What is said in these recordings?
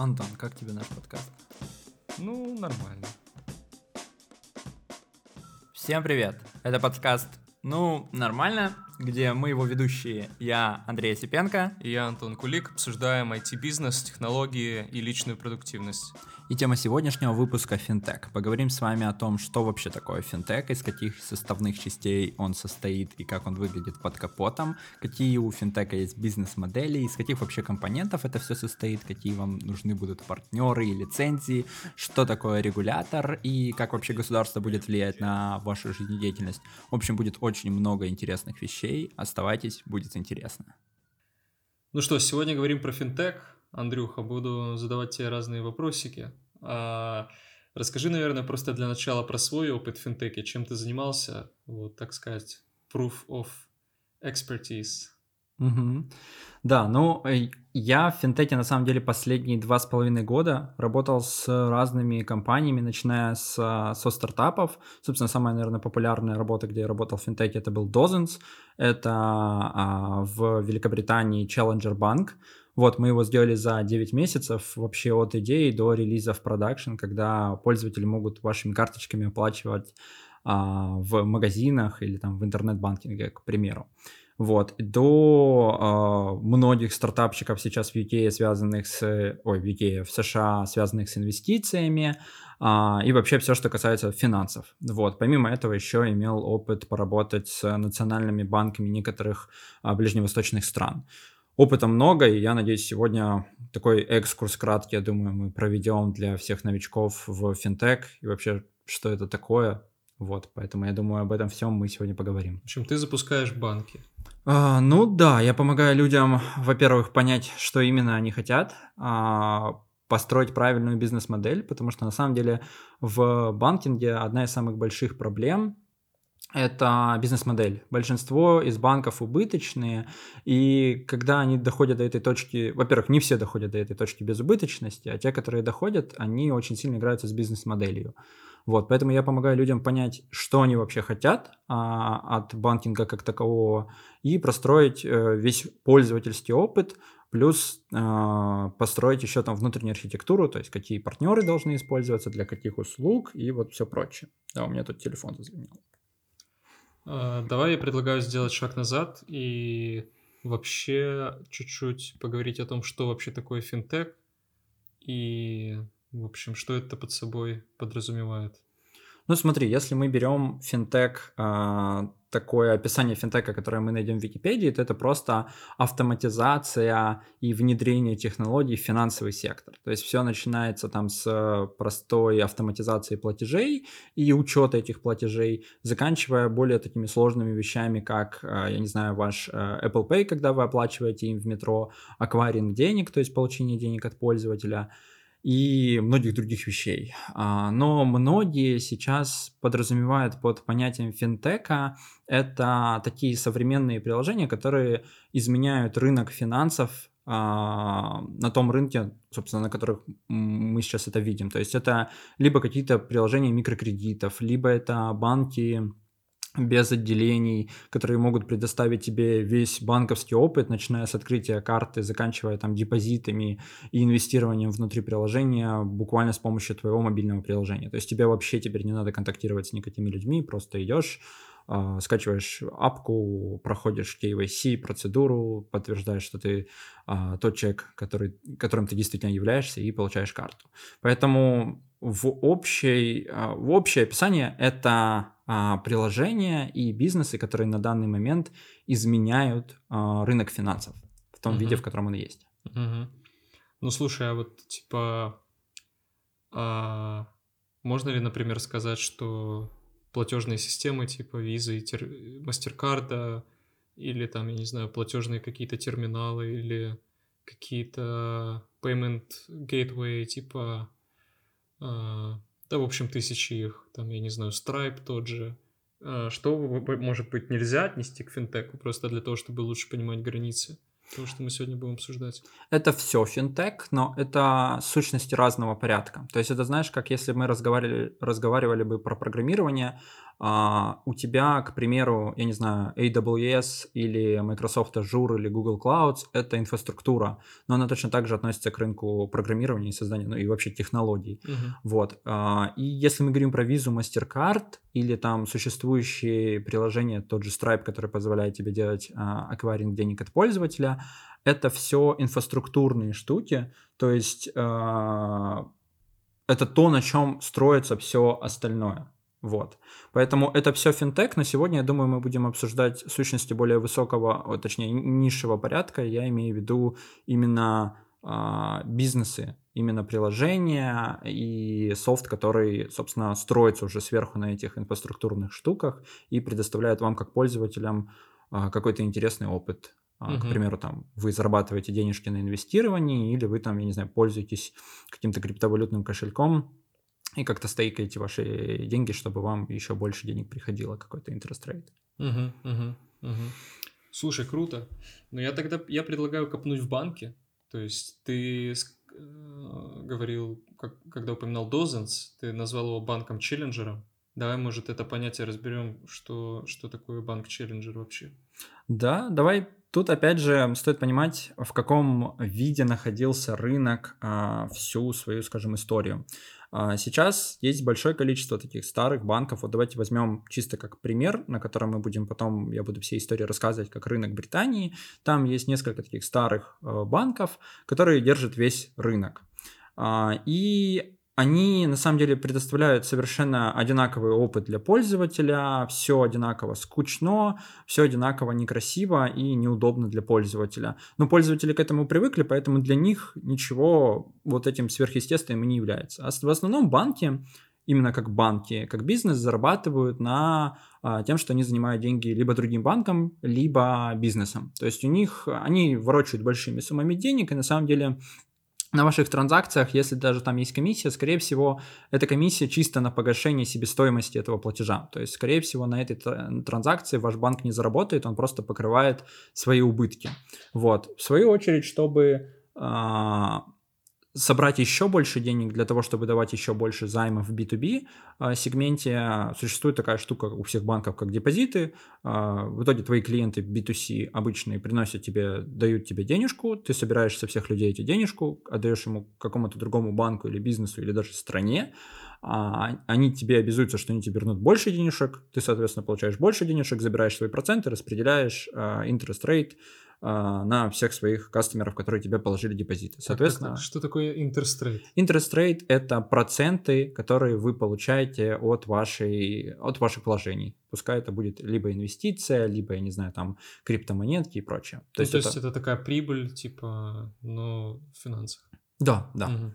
Антон, как тебе наш подкаст? Ну, нормально. Всем привет! Это подкаст «Ну, нормально», где мы его ведущие, я Андрей Осипенко. И я Антон Кулик, обсуждаем IT-бизнес, технологии и личную продуктивность. И тема сегодняшнего выпуска — финтех. Поговорим с вами о том, что вообще такое финтех, из каких составных частей он состоит и как он выглядит под капотом, какие у финтека есть бизнес-модели, из каких вообще компонентов это все состоит, какие вам нужны будут партнеры и лицензии, что такое регулятор и как вообще государство будет влиять на вашу жизнедеятельность. В общем, будет очень много интересных вещей. Оставайтесь, будет интересно. Ну что, сегодня говорим про финтех. Андрюха, буду задавать тебе разные вопросики. А, расскажи, наверное, просто для начала про свой опыт в финтеке. Чем ты занимался? Вот, так сказать, proof of expertise. Угу. Да, ну, э, я в финтеке на самом деле последние два с половиной года работал с разными компаниями, начиная с, со стартапов. Собственно, самая, наверное, популярная работа, где я работал в финтеке, это был Dozens. Это а, в Великобритании Challenger Bank. Вот, мы его сделали за 9 месяцев вообще от идеи до релиза в продакшн, когда пользователи могут вашими карточками оплачивать а, в магазинах или там в интернет-банкинге, к примеру. Вот, до э, многих стартапчиков сейчас в UK связанных с, ой, в UK, в США связанных с инвестициями э, и вообще все, что касается финансов. Вот, помимо этого еще имел опыт поработать с национальными банками некоторых э, ближневосточных стран. Опыта много, и я надеюсь, сегодня такой экскурс краткий, я думаю, мы проведем для всех новичков в финтех и вообще, что это такое. Вот, поэтому я думаю, об этом всем мы сегодня поговорим. В общем, ты запускаешь банки. А, ну да, я помогаю людям, во-первых, понять, что именно они хотят, а, построить правильную бизнес-модель, потому что на самом деле в банкинге одна из самых больших проблем это бизнес-модель. Большинство из банков убыточные, и когда они доходят до этой точки, во-первых, не все доходят до этой точки безубыточности, а те, которые доходят, они очень сильно играются с бизнес-моделью. Вот, поэтому я помогаю людям понять, что они вообще хотят а, от банкинга как такового, и простроить а, весь пользовательский опыт, плюс а, построить еще там внутреннюю архитектуру, то есть какие партнеры должны использоваться, для каких услуг и вот все прочее. Да, у меня тут телефон зазвонил. А, давай я предлагаю сделать шаг назад и вообще чуть-чуть поговорить о том, что вообще такое финтех и, в общем, что это под собой подразумевает. Ну смотри, если мы берем финтех а, такое описание финтека, которое мы найдем в Википедии, то это просто автоматизация и внедрение технологий в финансовый сектор. То есть все начинается там с простой автоматизации платежей и учета этих платежей, заканчивая более такими сложными вещами, как, э, я не знаю, ваш э, Apple Pay, когда вы оплачиваете им в метро, акваринг денег, то есть получение денег от пользователя – и многих других вещей. А, но многие сейчас подразумевают под понятием финтека это такие современные приложения, которые изменяют рынок финансов а, на том рынке, собственно, на которых мы сейчас это видим. То есть это либо какие-то приложения микрокредитов, либо это банки без отделений, которые могут предоставить тебе весь банковский опыт, начиная с открытия карты, заканчивая там депозитами и инвестированием внутри приложения буквально с помощью твоего мобильного приложения. То есть тебе вообще теперь не надо контактировать с никакими людьми, просто идешь, скачиваешь апку, проходишь KYC процедуру, подтверждаешь, что ты uh, тот человек, который, которым ты действительно являешься, и получаешь карту. Поэтому в, общей, uh, в общее описание это а, приложения и бизнесы, которые на данный момент изменяют а, рынок финансов в том uh-huh. виде, в котором он есть. Uh-huh. Ну слушай, а вот типа а, можно ли, например, сказать, что платежные системы типа Visa и тер... MasterCard или там, я не знаю, платежные какие-то терминалы или какие-то payment gateway типа а, да, в общем, тысячи их, там, я не знаю, Stripe тот же. А, что, может быть, нельзя отнести к финтеку, просто для того, чтобы лучше понимать границы? То, что мы сегодня будем обсуждать. Это все финтек, но это сущности разного порядка. То есть это, знаешь, как если мы разговаривали, разговаривали бы про программирование, а, у тебя, к примеру, я не знаю, AWS или Microsoft Azure или Google Clouds — это инфраструктура, но она точно так же относится к рынку программирования и создания, ну и вообще технологий. Мгм. Вот. а, И если мы говорим про визу MasterCard или там существующие приложения, тот же Stripe, который позволяет тебе делать а, акваринг денег от пользователя, это все инфраструктурные штуки, то есть а, это то, на чем строится все остальное. Вот. Поэтому это все финтех, но сегодня, я думаю, мы будем обсуждать сущности более высокого, о, точнее, низшего порядка. Я имею в виду именно а, бизнесы, именно приложения и софт, который, собственно, строится уже сверху на этих инфраструктурных штуках и предоставляет вам как пользователям а, какой-то интересный опыт. А, К примеру, там вы зарабатываете денежки на инвестировании, или вы там, я не знаю, пользуетесь каким-то криптовалютным кошельком и как-то стейкаете ваши деньги, чтобы вам еще больше денег приходило, какой-то interest rate. Мгм, мгм, мгм. Слушай, круто. Но я тогда я предлагаю копнуть в банке. То есть ты э, говорил, как- когда упоминал Дозенс, ты назвал его банком-челленджером. Давай, может, это понятие разберем, что, что такое банк-челленджер вообще. Да, давай тут опять же стоит понимать, в каком виде находился рынок а, всю свою, скажем, историю. А, Сейчас есть большое количество таких старых банков. Вот давайте возьмем чисто как пример, на котором мы будем потом, я буду все истории рассказывать, как рынок Британии. Там есть несколько таких старых э, банков, которые держат весь рынок. А, И они на самом деле предоставляют совершенно одинаковый опыт для пользователя, все одинаково скучно, все одинаково некрасиво и неудобно для пользователя. Но пользователи к этому привыкли, поэтому для них ничего вот этим сверхъестественным и не является. А в основном банки, именно как банки, как бизнес, зарабатывают на а, тем, что они занимают деньги либо другим банкам, либо бизнесом. То есть у них они ворочают большими суммами денег, и на самом деле на ваших транзакциях, если даже там есть комиссия, скорее всего, эта комиссия чисто на погашение себестоимости этого платежа. То есть, скорее всего, на этой тра- транзакции ваш банк не заработает, он просто покрывает свои убытки. Вот. В свою очередь, чтобы а, собрать еще больше денег для того, чтобы давать еще больше займов в B2B а, сегменте, существует такая штука у всех банков, как депозиты. А, В итоге твои клиенты B2C обычные приносят тебе, дают тебе денежку, ты собираешь со всех людей эти денежку, отдаешь ему какому-то другому банку или бизнесу, или даже стране, а, они тебе обязуются, что они тебе вернут больше денежек, ты, соответственно, получаешь больше денежек, забираешь свои проценты, распределяешь а, interest rate а, на всех своих кастомеров, которые тебе положили депозиты. Соответственно, Что такое интерстрейт? interest rate – это проценты, которые вы получаете от, вашей, от ваших вложений. Пускай это будет либо инвестиция, либо, я не знаю, там, криптомонетки и прочее. То есть, это... такая прибыль, типа, но в финансах. Да, да. Мгм.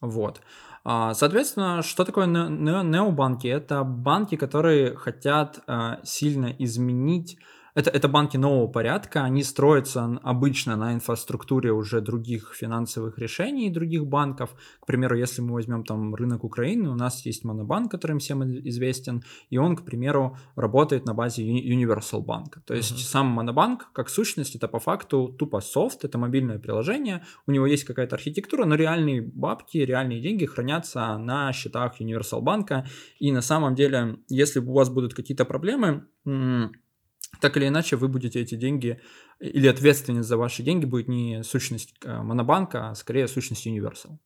Вот. А, Соответственно, что такое не- не- необанки? Это банки, которые хотят а, сильно изменить это, это банки нового порядка, они строятся обычно на инфраструктуре уже других финансовых решений, других банков. К примеру, если мы возьмем там рынок Украины, у нас есть Монобанк, которым всем известен, и он, к примеру, работает на базе Uni- Universal Bank. То есть Мгм. сам Монобанк, как сущность, это по факту тупо софт, это мобильное приложение, у него есть какая-то архитектура, но реальные бабки, реальные деньги хранятся на счетах Universal банка. И на самом деле, если у вас будут какие-то проблемы, так или иначе вы будете эти деньги, или ответственность за ваши деньги будет не сущность э, Монобанка, а скорее сущность Universal.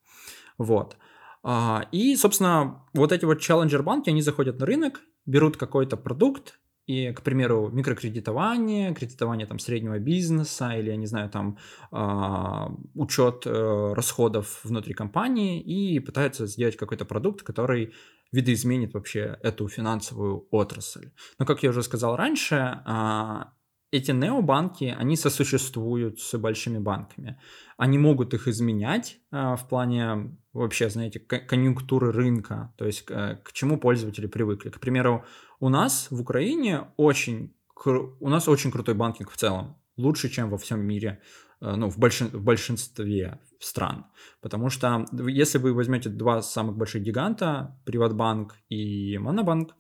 Вот. А, И, собственно, вот эти вот челленджер банки, они заходят на рынок, берут какой-то продукт, и, к примеру, микрокредитование, кредитование там среднего бизнеса или, я не знаю, там а, учет э, расходов внутри компании и пытаются сделать какой-то продукт, который видоизменит вообще эту финансовую отрасль. Но, как я уже сказал раньше, а, эти необанки, они сосуществуют с большими банками. Они могут их изменять а, в плане вообще, знаете, конъюнктуры рынка, то есть к, к чему пользователи привыкли. К примеру, у нас в Украине очень, у нас очень крутой банкинг в целом, лучше, чем во всем мире, э, ну, в, большин- в большинстве стран. Потому что если вы возьмете два самых больших гиганта, Приватбанк и Монобанк,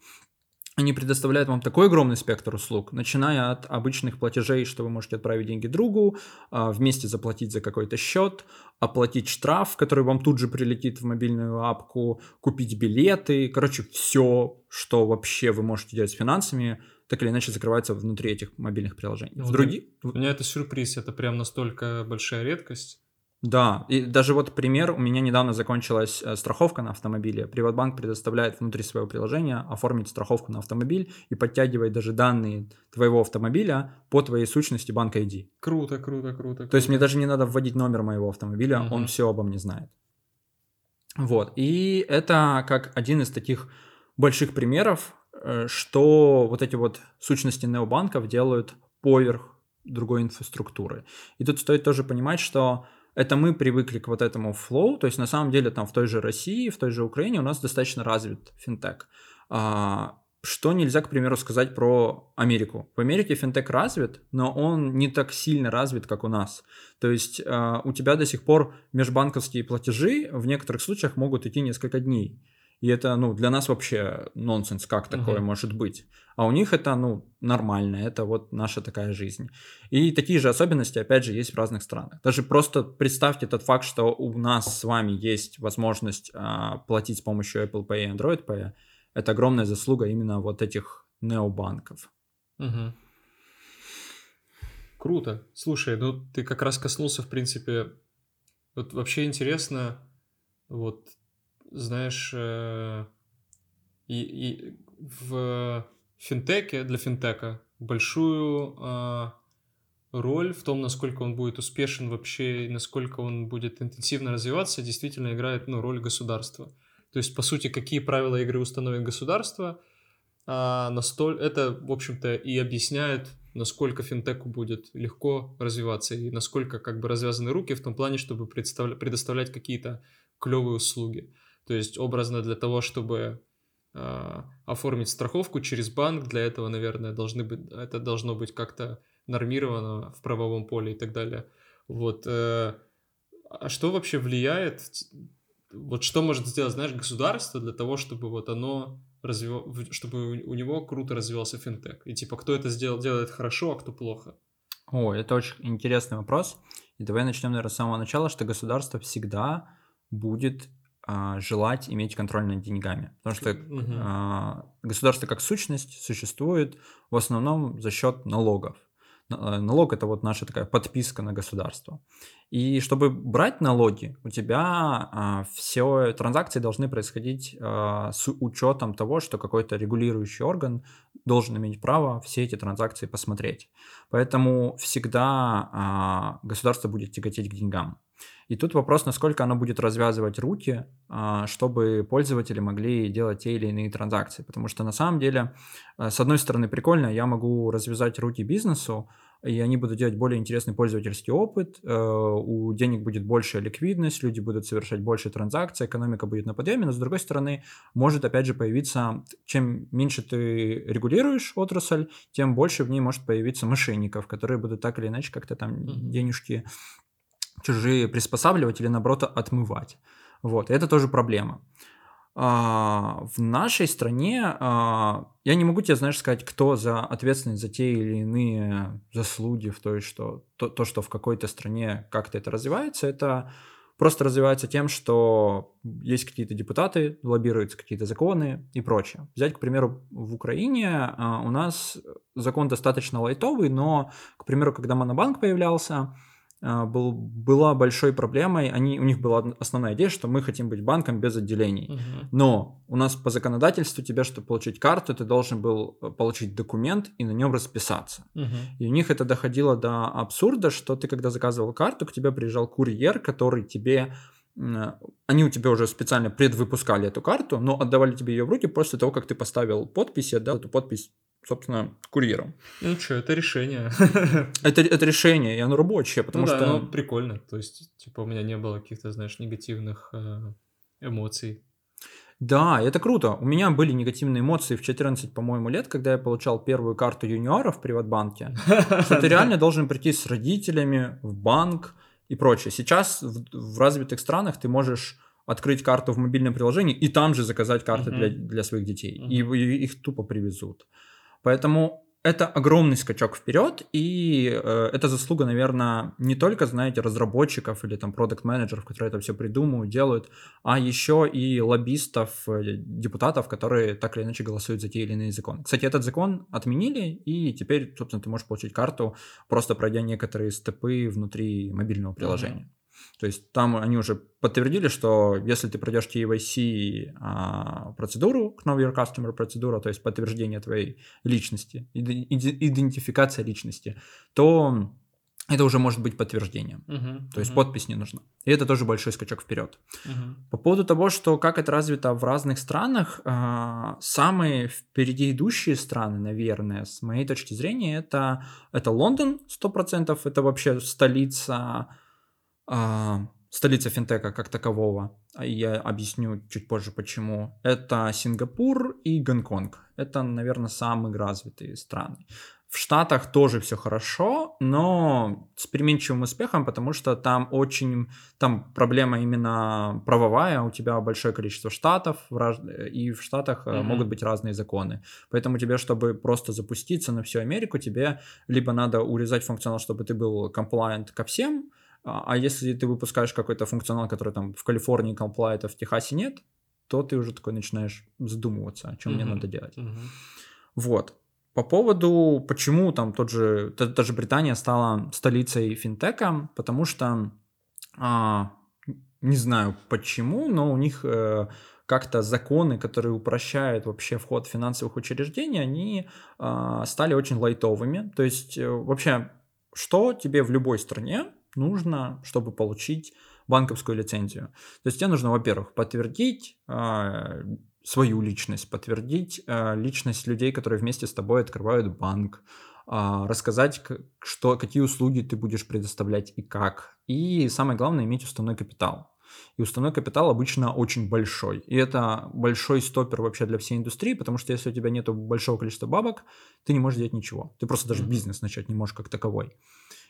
они предоставляют вам такой огромный спектр услуг, начиная от обычных платежей, что вы можете отправить деньги другу, а, вместе заплатить за какой-то счет, оплатить штраф, который вам тут же прилетит в мобильную апку, купить билеты, короче, все, что вообще вы можете делать с финансами, так или иначе закрывается внутри этих мобильных приложений. Вот в други... У меня это сюрприз, это прям настолько большая редкость. Да, и даже вот пример, у меня недавно закончилась э, страховка на автомобиле. Приватбанк предоставляет внутри своего приложения оформить страховку на автомобиль и подтягивает даже данные твоего автомобиля по твоей сущности банк ID. Круто, круто, круто. круто. То есть мне даже не надо вводить номер моего автомобиля, угу. он все обо мне знает. Вот, и это как один из таких больших примеров, что вот эти вот сущности необанков делают поверх другой инфраструктуры. И тут стоит тоже понимать, что это мы привыкли к вот этому флоу, то есть на самом деле там в той же России, в той же Украине у нас достаточно развит финтех. А, что нельзя, к примеру, сказать про Америку? В Америке финтех развит, но он не так сильно развит, как у нас. То есть а, у тебя до сих пор межбанковские платежи в некоторых случаях могут идти несколько дней. И это, ну, для нас вообще нонсенс, как такое угу. может быть. А у них это, ну, нормально, это вот наша такая жизнь. И такие же особенности, опять же, есть в разных странах. Даже просто представьте тот факт, что у нас с вами есть возможность а, платить с помощью Apple Pay и Android Pay. Это огромная заслуга именно вот этих необанков. Угу. Круто. Слушай, ну ты как раз коснулся, в принципе, вот вообще интересно, вот знаешь, э, и, и в финтеке, для финтека большую э, роль в том, насколько он будет успешен вообще, насколько он будет интенсивно развиваться, действительно играет ну, роль государства. То есть, по сути, какие правила игры установит государство, а настоль... это, в общем-то, и объясняет, насколько финтеку будет легко развиваться и насколько как бы развязаны руки в том плане, чтобы предоставлять какие-то клевые услуги. То есть образно для того, чтобы э, оформить страховку через банк, для этого, наверное, должны быть, это должно быть как-то нормировано в правовом поле и так далее. Вот. Э, а что вообще влияет, вот что может сделать, знаешь, государство для того, чтобы вот оно развив... чтобы у него круто развивался финтех? И типа, кто это сделал, делает хорошо, а кто плохо? О, это очень интересный вопрос. И давай начнем, наверное, с самого начала, что государство всегда будет желать иметь контроль над деньгами. Потому что угу. а, государство как сущность существует в основном за счет налогов. Э, налог это вот наша такая подписка на государство. И чтобы брать налоги, у тебя а, все транзакции должны происходить а, с учетом того, что какой-то регулирующий орган должен иметь право все эти транзакции посмотреть. Поэтому всегда а, государство будет тяготеть к деньгам. И тут вопрос, насколько оно будет развязывать руки, а, чтобы пользователи могли делать те или иные транзакции. Потому что на самом деле, э, с одной стороны, прикольно, я могу развязать руки бизнесу, и они будут делать более интересный пользовательский опыт, э, у денег будет большая ликвидность, люди будут совершать больше транзакций, экономика будет на подъеме, но с другой стороны, может опять же появиться, чем меньше ты регулируешь отрасль, тем больше в ней может появиться мошенников, которые будут так или иначе как-то там денежки чужие приспосабливать или наоборот отмывать. Вот, это тоже проблема. А, в нашей стране а, я не могу тебе, знаешь, сказать, кто за ответственность за те или иные заслуги в той, что то, то что в какой-то стране как-то это развивается, это просто развивается тем, что есть какие-то депутаты, лоббируются какие-то законы и прочее. Взять, к примеру, в Украине а, у нас закон достаточно лайтовый, но, к примеру, когда Монобанк появлялся, был, была большой проблемой. Они, у них была основная идея, что мы хотим быть банком без отделений. Угу. Но у нас по законодательству тебя, чтобы получить карту, ты должен был э, получить документ и на нем расписаться. Угу. И у них это доходило до абсурда, что ты, когда заказывал карту, к тебе приезжал курьер, который тебе они у тебя уже специально предвыпускали эту карту, но отдавали тебе ее в руки после того, как ты поставил подпись и отдал эту подпись собственно, курьером. Ну что, это решение. это, это решение, и оно рабочее, потому ну, что... Да, ну, прикольно. То есть, типа, у меня не было каких-то, знаешь, негативных э, эмоций. Да, это круто. У меня были негативные эмоции в 14, по-моему, лет, когда я получал первую карту юниора в Приватбанке. Что ты реально должен прийти с родителями в банк и прочее. Сейчас в, развитых странах ты можешь открыть карту в мобильном приложении и там же заказать карты для, для своих детей. И их тупо привезут. Поэтому это огромный скачок вперед, и э, это заслуга, наверное, не только, знаете, разработчиков или там продукт-менеджеров, которые это все придумывают, делают, а еще и лоббистов, э, депутатов, которые так или иначе голосуют за те или иные законы. Кстати, этот закон отменили, и теперь, собственно, ты можешь получить карту, просто пройдя некоторые степы внутри мобильного приложения. То есть там они уже подтвердили, что если ты пройдешь KYC а, процедуру, Know Your Customer процедура, то есть подтверждение твоей личности, иде- иде- идентификация личности, то это уже может быть подтверждением. Мгм, То есть мгм, подпись не нужна. И это тоже большой скачок вперед. мгм. По поводу того, что как это развито в разных странах, а, самые впереди идущие страны, наверное, с моей точки зрения, это, это Лондон 100%, это вообще столица, столица финтека как такового. А Я объясню чуть позже почему. Это Сингапур и Гонконг. Это, наверное, самые развитые страны. В Штатах тоже все хорошо, но с переменчивым успехом, потому что там очень там проблема именно правовая, у тебя большое количество штатов, и в штатах Мгм. могут быть разные законы. Поэтому тебе, чтобы просто запуститься на всю Америку, тебе либо надо урезать функционал, чтобы ты был compliant ко всем, а а если ты выпускаешь какой-то функционал, который там в Калифорнии compliant, а в Техасе нет, то ты уже такой начинаешь задумываться, о чем мне Мгм. надо делать. Мгм. Вот. По поводу, почему там тот же, та, та же Британия стала столицей финтека, потому что, а, не знаю почему, но у них э, как-то законы, которые упрощают вообще вход в финансовых учреждений, они а, стали очень лайтовыми. То есть э, вообще, что тебе в любой стране нужно, чтобы получить банковскую лицензию? То есть тебе нужно, во-первых, подтвердить а, свою личность, подтвердить а, личность людей, которые вместе с тобой открывают банк, а, рассказать, что, какие услуги ты будешь предоставлять и как. И самое главное, иметь уставной капитал. И уставной капитал обычно очень большой. И это большой стопер вообще для всей индустрии, потому что если у тебя нет большого количества бабок, ты не можешь делать ничего. Ты просто даже бизнес начать не можешь как таковой.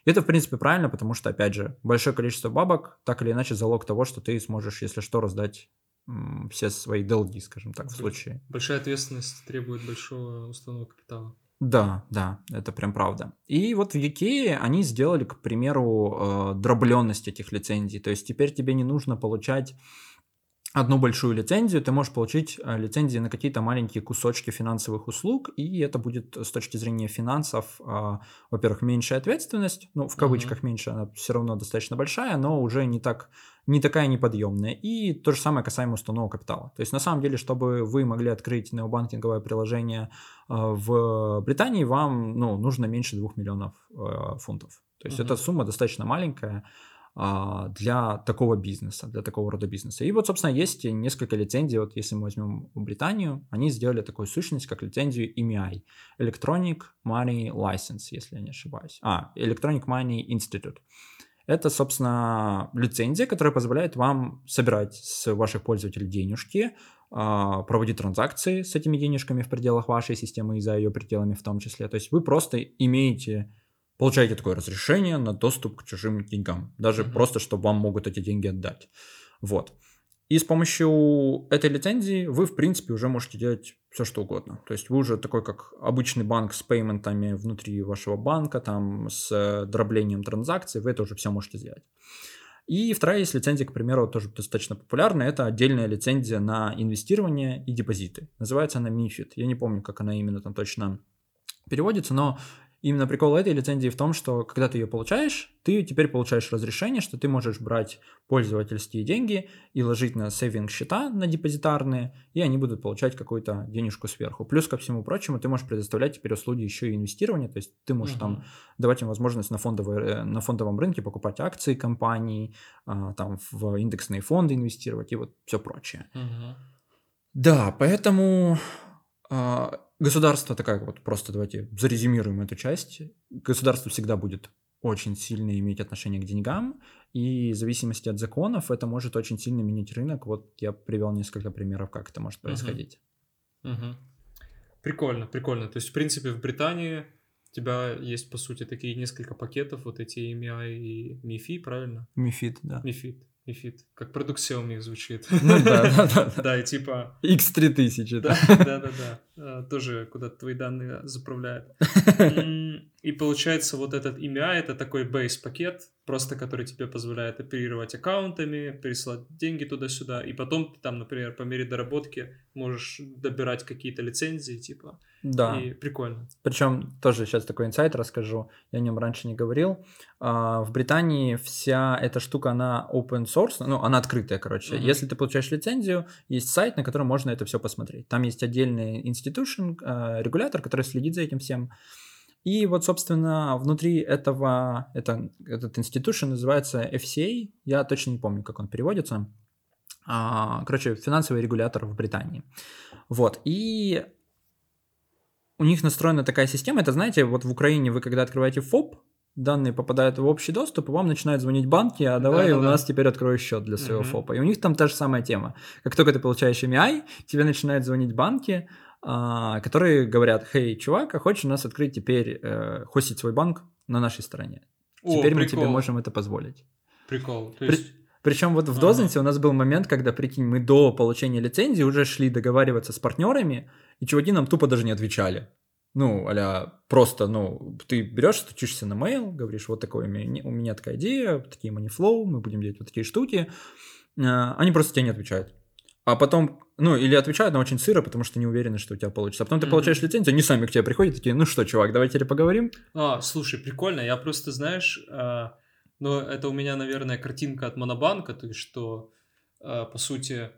И это, в принципе, правильно, потому что, опять же, большое количество бабок, так или иначе, залог того, что ты сможешь, если что, раздать м, все свои долги, скажем так, в случае. Большая ответственность требует большого уставного капитала. Да, да, это прям правда. И вот в UK они сделали, к примеру, э, дробленность этих лицензий. То есть теперь тебе не нужно получать одну большую лицензию, ты можешь получить э, лицензии на какие-то маленькие кусочки финансовых услуг, и это будет с точки зрения финансов, э, во-первых, меньшая ответственность, ну, в кавычках меньше, она все равно достаточно большая, но уже не так не такая неподъемная. И то же самое касаемо уставного капитала. То есть, на самом деле, чтобы вы могли открыть необанкинговое приложение э, в Британии, вам ну, нужно меньше 2 миллионов э, фунтов. То есть, Мгм. эта сумма достаточно маленькая а, для такого бизнеса, для такого рода бизнеса. И вот, собственно, есть несколько лицензий. Вот если мы возьмем Британию, они сделали такую сущность, как лицензию EMI, Electronic Money License, если я не ошибаюсь. А, Electronic Money Institute. Это, собственно, лицензия, которая позволяет вам собирать с ваших пользователей денежки, а, проводить транзакции с этими денежками в пределах вашей системы и за ее пределами в том числе. То есть вы просто имеете, получаете такое разрешение на доступ к чужим деньгам, даже Мгм. просто, чтобы вам могут эти деньги отдать. Вот. И с помощью этой лицензии вы, в принципе, уже можете делать все, что угодно. То есть вы уже такой, как обычный банк с пейментами внутри вашего банка, там, с э, дроблением транзакций, вы это уже все можете сделать. И вторая есть лицензия, к примеру, тоже достаточно популярная. Это отдельная лицензия на инвестирование и депозиты. Называется она MIFID. Я не помню, как она именно там точно переводится, но именно прикол этой лицензии в том, что когда ты ее получаешь, ты теперь получаешь разрешение, что ты можешь брать пользовательские деньги и ложить на сейвинг счета, на депозитарные, и они будут получать какую-то денежку сверху. Плюс ко всему прочему, ты можешь предоставлять теперь услуги еще и инвестирования, то есть ты можешь там Мгм. давать им возможность на, фондовой, э, на фондовом рынке покупать акции компаний, а, там в индексные фонды инвестировать и вот все прочее. Мгм. Да, поэтому а, государство такая вот, просто давайте зарезюмируем эту часть. Государство всегда будет очень сильно иметь отношение к деньгам, и в зависимости от законов это может очень сильно менять рынок. Вот я привел несколько примеров, как это может происходить. Мгм. Прикольно, прикольно. То есть, в принципе, в Британии у тебя есть, по сути, такие несколько пакетов, вот эти EMI и MIFI, правильно? Мифид, да. MIFID. Мифит. Как продукт Xiaomi звучит. Ну да, да, да. Да, и типа... X3000, да. Да, да, да. Тоже куда-то твои данные заправляют. И получается вот этот имя, это такой бейс-пакет, просто который тебе позволяет оперировать аккаунтами, пересылать деньги туда-сюда, и потом ты там, например, по мере доработки можешь добирать какие-то лицензии, типа. Да. И прикольно. Причем тоже сейчас такой инсайт расскажу, я о нем раньше не говорил. А, в Британии вся эта штука, она open source, ну, она открытая, короче. Uh-huh. Если ты получаешь лицензию, есть сайт, на котором можно это все посмотреть. Там есть отдельный institution, а, регулятор, который следит за этим всем. И вот, собственно, внутри этого, это, этот институт называется FCA, я точно не помню, как он переводится. А, короче, финансовый регулятор в Британии. Вот, и у них настроена такая система, это, знаете, вот в Украине вы когда открываете ФОП, данные попадают в общий доступ, и вам начинают звонить банки, а давай да, у да. нас теперь откроешь счет для своего угу. ФОПа. И у них там та же самая тема. Как только ты получаешь MI, тебе начинают звонить банки, которые говорят, хей, чувак, а хочешь у нас открыть теперь, э, хостить свой банк на нашей стороне? О, теперь прикол. мы тебе можем это позволить. Прикол. То есть... При... Причем вот в Дозенсе ага. у нас был момент, когда, прикинь, мы до получения лицензии уже шли договариваться с партнерами, и чуваки нам тупо даже не отвечали. Ну, аля, просто, ну, ты берешь, стучишься на mail, говоришь, вот такое у меня, у меня такая идея, такие moneyflow, мы будем делать вот такие штуки. А, они просто тебе не отвечают. А потом, ну, или отвечают, но очень сыро, потому что не уверены, что у тебя получится. А потом ты mm-hmm. получаешь лицензию, они сами к тебе приходят, такие, ну что, чувак, давай теперь поговорим. А, слушай, прикольно, я просто, знаешь, э, ну, это у меня, наверное, картинка от Монобанка, то есть, что, э, по сути,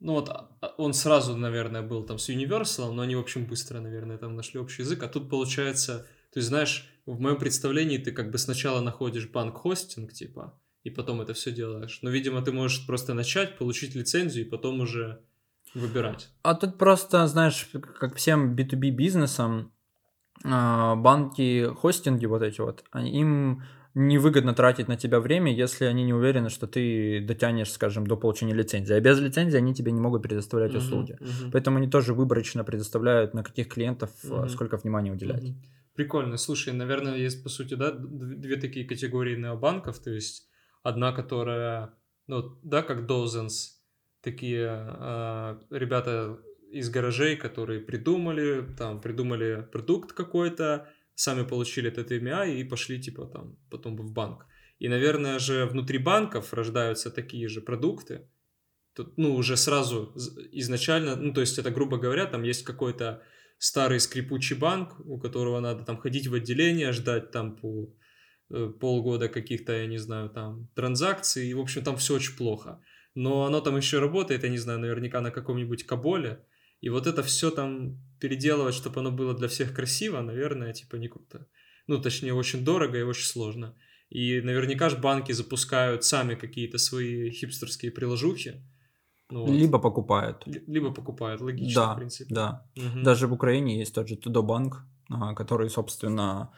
ну вот а, он сразу, наверное, был там с Universal, но они, в общем, быстро, наверное, там нашли общий язык. А тут получается, то есть, знаешь, в моем представлении ты как бы сначала находишь банк-хостинг, типа, и потом это все делаешь. Но, видимо, ты можешь просто начать, получить лицензию и потом уже выбирать. А тут просто, знаешь, как всем B2B бизнесам, а, банки, хостинги вот эти вот, им невыгодно тратить на тебя время, если они не уверены, что ты дотянешь, скажем, до получения лицензии. А без лицензии они тебе не могут предоставлять uh-huh, услуги. Uh-huh. Поэтому они тоже выборочно предоставляют, на каких клиентов uh-huh. сколько внимания уделять. Uh-huh. Прикольно. Слушай, наверное, есть, по сути, да, две такие категории необанков. То есть Одна, которая, ну, да, как Dozens, такие э, ребята из гаражей, которые придумали, там, придумали продукт какой-то, сами получили этот имя и пошли, типа, там, потом в банк. И, наверное же, внутри банков рождаются такие же продукты, Тут, ну, уже сразу изначально, ну, то есть это, грубо говоря, там есть какой-то старый скрипучий банк, у которого надо там ходить в отделение, ждать там по полгода каких-то, я не знаю, там, транзакций, и, в общем, там все очень плохо. Но оно там еще работает, я не знаю, наверняка на каком-нибудь каболе, и вот это все там переделывать, чтобы оно было для всех красиво, наверное, типа не круто. Ну, точнее, очень дорого и очень сложно. И наверняка же банки запускают сами какие-то свои хипстерские приложухи. Ну, вот. Либо покупают. Либо покупают, логично, да, в принципе. Да, угу. Даже в Украине есть тот же Тудобанк, который, собственно,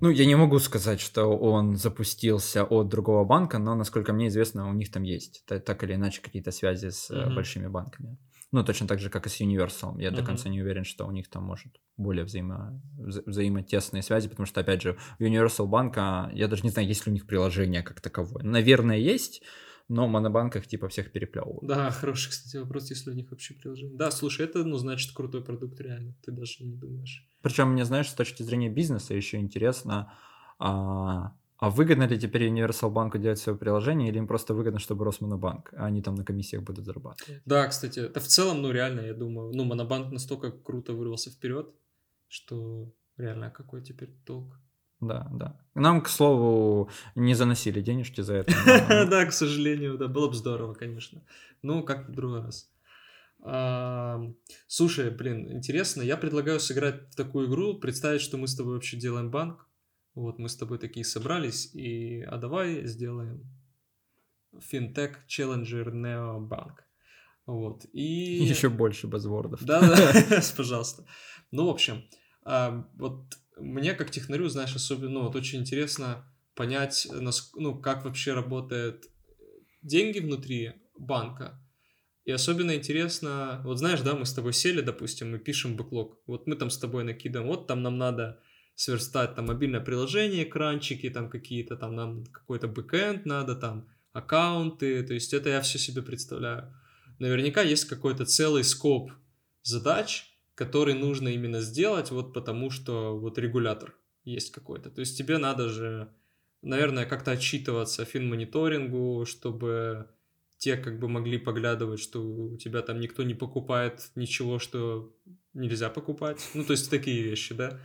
ну, я не могу сказать, что он запустился от другого банка, но, насколько мне известно, у них там есть так или иначе какие-то связи с uh-huh. большими банками. Ну, точно так же, как и с Universal. Я uh-huh. до конца не уверен, что у них там может более взаимо... вза- взаимотесные связи, потому что, опять же, у Universal банка, я даже не знаю, есть ли у них приложение как таковое. Наверное, есть, но монобанк их типа всех переплевывают. Да, хороший, кстати, вопрос, если у них вообще приложение. Да, слушай, это, ну, значит, крутой продукт реально, ты даже не думаешь. Причем мне, знаешь, с точки зрения бизнеса еще интересно, а, а выгодно ли теперь Universal банку делать свое приложение, или им просто выгодно, чтобы рос Монобанк, а они там на комиссиях будут зарабатывать? Да, кстати, это в целом, ну, реально, я думаю, ну, Монобанк настолько круто вырвался вперед, что реально какой теперь толк. Да, да. Нам, к слову, не заносили денежки за это. Да, к сожалению, да, было бы здорово, конечно. Ну, как в другой раз. Слушай, блин, интересно, я предлагаю сыграть в такую игру, представить, что мы с тобой вообще делаем банк. Вот, мы с тобой такие собрались, и а давай сделаем финтех Challenger Neo Bank. Вот, и... Еще больше базвордов. Да, да, пожалуйста. Ну, в общем, вот мне как технарю, знаешь, особенно, ну, вот очень интересно понять, ну, как вообще работают деньги внутри банка. И особенно интересно, вот знаешь, да, мы с тобой сели, допустим, мы пишем бэклог. Вот мы там с тобой накидываем, вот там нам надо сверстать там мобильное приложение, экранчики там какие-то, там нам какой-то бэкэнд надо, там аккаунты, то есть это я все себе представляю. Наверняка есть какой-то целый скоп задач, который нужно именно сделать, вот потому что вот регулятор есть какой-то. То есть тебе надо же, наверное, как-то отчитываться финмониторингу, чтобы те как бы могли поглядывать, что у тебя там никто не покупает ничего, что нельзя покупать. Ну, то есть такие вещи, да.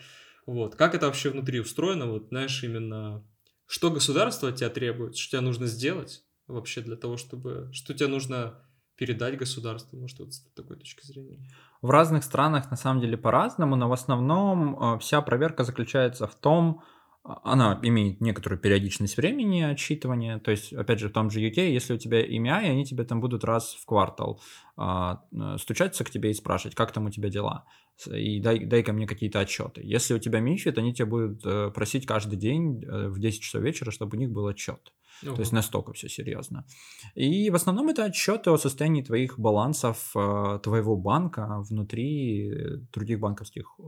Вот. Как это вообще внутри устроено? Вот, знаешь, именно что государство от тебя требует, что тебе нужно сделать вообще для того, чтобы... Что тебе нужно передать государству, может, вот с такой точки зрения? В разных странах на самом деле по-разному, но в основном э, вся проверка заключается в том, она имеет некоторую периодичность времени отсчитывания. То есть, опять же, в том же UK, если у тебя имя, и они тебе там будут раз в квартал а, э, стучаться к тебе и спрашивать, как там у тебя дела, и дай, дай ко мне какие-то отчеты. Если у тебя мифит, они тебя будут э, просить каждый день в 10 часов вечера, чтобы у них был отчет. Угу. То есть настолько все серьезно. И в основном это отчеты о состоянии твоих балансов э, твоего банка внутри других банковских э,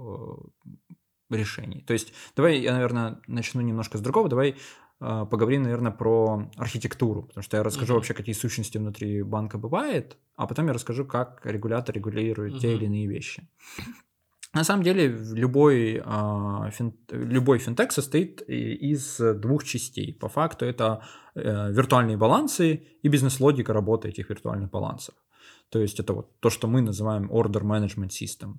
решений. То есть давай я, наверное, начну немножко с другого. Давай э, поговорим, наверное, про архитектуру, потому что я расскажу угу. вообще, какие сущности внутри банка бывает, а потом я расскажу, как регулятор регулирует угу. те или иные вещи. На самом деле любой, э, фин, любой финтех состоит из двух частей. По факту это э, виртуальные балансы и бизнес-логика работы этих виртуальных балансов. То есть это вот то, что мы называем Order Management System.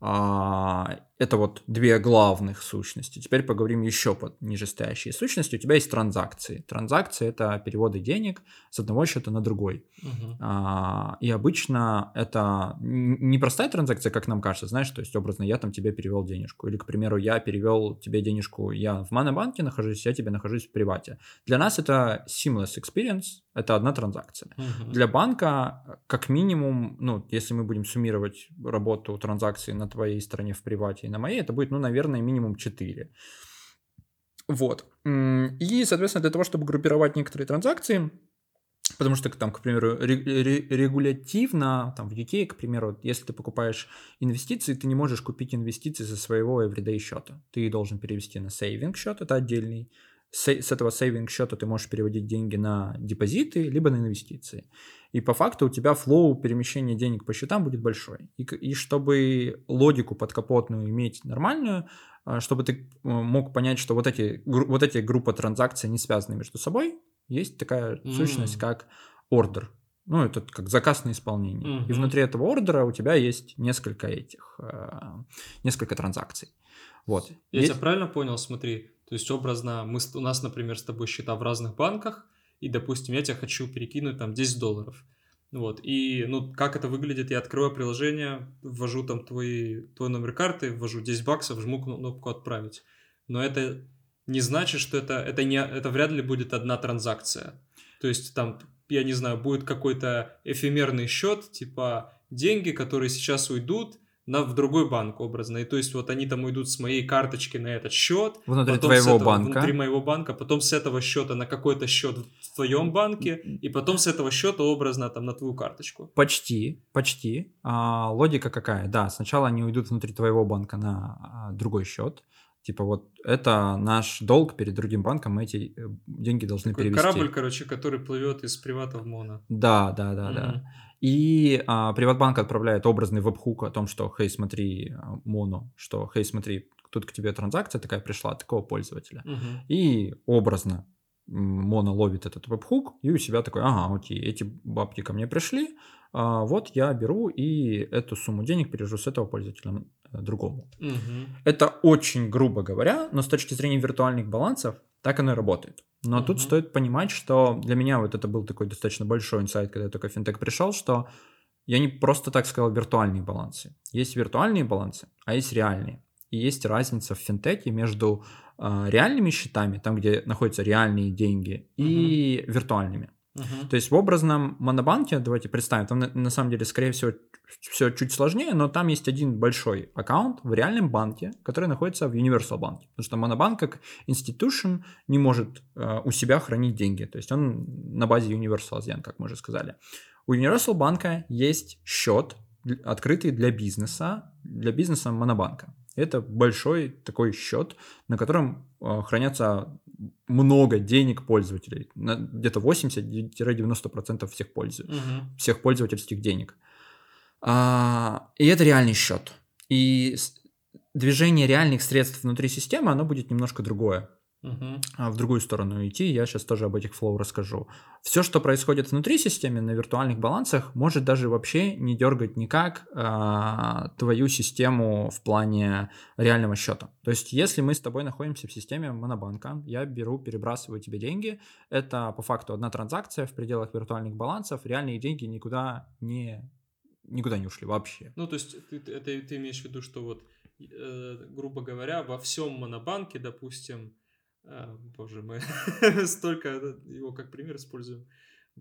А, это вот две главных сущности. Теперь поговорим еще под нижестоящие сущности. У тебя есть транзакции. Транзакции это переводы денег с одного счета на другой. Uh-huh. А, и обычно это не простая транзакция, как нам кажется, знаешь, то есть образно я там тебе перевел денежку. Или, к примеру, я перевел тебе денежку, я в Монобанке нахожусь, я тебе нахожусь в привате. Для нас это seamless experience, это одна транзакция. Uh-huh. Для банка, как минимум, ну, если мы будем суммировать работу транзакции на твоей стороне в привате и на моей, это будет, ну, наверное, минимум 4. Вот. И, соответственно, для того, чтобы группировать некоторые транзакции, Потому что, там, к примеру, регулятивно, там, в UK, к примеру, если ты покупаешь инвестиции, ты не можешь купить инвестиции со своего everyday счета. Ты должен перевести на сейвинг счет, это отдельный с, этого сейвинг счета ты можешь переводить деньги на депозиты, либо на инвестиции. И по факту у тебя флоу перемещения денег по счетам будет большой. И, и чтобы логику подкапотную иметь нормальную, а, чтобы ты э, мог понять, что вот эти, вот эти группы транзакций не связаны между собой, есть такая mm. сущность, как ордер. Ну, это как заказ на исполнение. Mm-hmm. И внутри этого ордера у тебя есть несколько этих, э, несколько транзакций. Вот. Я есть... тебя правильно понял? Смотри, то есть образно, мы, у нас, например, с тобой счета в разных банках, и, допустим, я тебя хочу перекинуть там 10 долларов. Вот, и, ну, как это выглядит, я открываю приложение, ввожу там твой, твой номер карты, ввожу 10 баксов, жму кнопку «Отправить». Но это не значит, что это, это, не, это вряд ли будет одна транзакция. То есть там, я не знаю, будет какой-то эфемерный счет, типа деньги, которые сейчас уйдут, на, в другой банк образно. И то есть вот они там уйдут с моей карточки на этот счет. Внутри твоего этого, банка. Внутри моего банка, потом с этого счета на какой-то счет в твоем банке, и потом с этого счета образно там на твою карточку. Почти, почти. А, логика какая? Да, сначала они уйдут внутри твоего банка на а, другой счет. Типа вот это наш долг перед другим банком, мы эти э, деньги должны Такой перевести. корабль, короче, который плывет из привата в моно. Да, да, да, mm-hmm. да. И а, Приватбанк отправляет образный веб-хук о том, что, хей, смотри, а, моно, что, хей, смотри, тут к тебе транзакция такая пришла от такого пользователя. Угу. И образно моно ловит этот веб-хук и у себя такой, ага, окей, эти бабки ко мне пришли, а, вот я беру и эту сумму денег перевожу с этого пользователя другому. Угу. Это очень грубо говоря, но с точки зрения виртуальных балансов так оно и работает. Но uh-huh. тут стоит понимать, что для меня вот это был такой достаточно большой инсайт, когда я только в финтех пришел, что я не просто так сказал виртуальные балансы. Есть виртуальные балансы, а есть реальные. И есть разница в финтеке между э, реальными счетами, там, где находятся реальные деньги, uh-huh. и виртуальными. Uh-huh. То есть в образном монобанке, давайте представим, там на, на самом деле, скорее всего, все чуть сложнее, но там есть один большой аккаунт в реальном банке, который находится в Universal банке. Потому что монобанк как institution не может э, у себя хранить деньги. То есть он на базе Universal Zen, как мы уже сказали. У Universal банка есть счет, открытый для бизнеса, для бизнеса монобанка. Это большой такой счет, на котором э, хранятся много денег пользователей, где-то 80-90% всех, пользу... угу. всех пользовательских денег. А, и это реальный счет. И движение реальных средств внутри системы, оно будет немножко другое. Uh-huh. в другую сторону идти, я сейчас тоже об этих флоу расскажу. Все, что происходит внутри системы на виртуальных балансах, может даже вообще не дергать никак а, твою систему в плане реального счета. То есть, если мы с тобой находимся в системе монобанка, я беру, перебрасываю тебе деньги, это по факту одна транзакция в пределах виртуальных балансов, реальные деньги никуда не никуда не ушли вообще. Ну, то есть ты, это ты имеешь в виду, что вот, э, грубо говоря, во всем монобанке, допустим, а, боже мой, столько его как пример используем.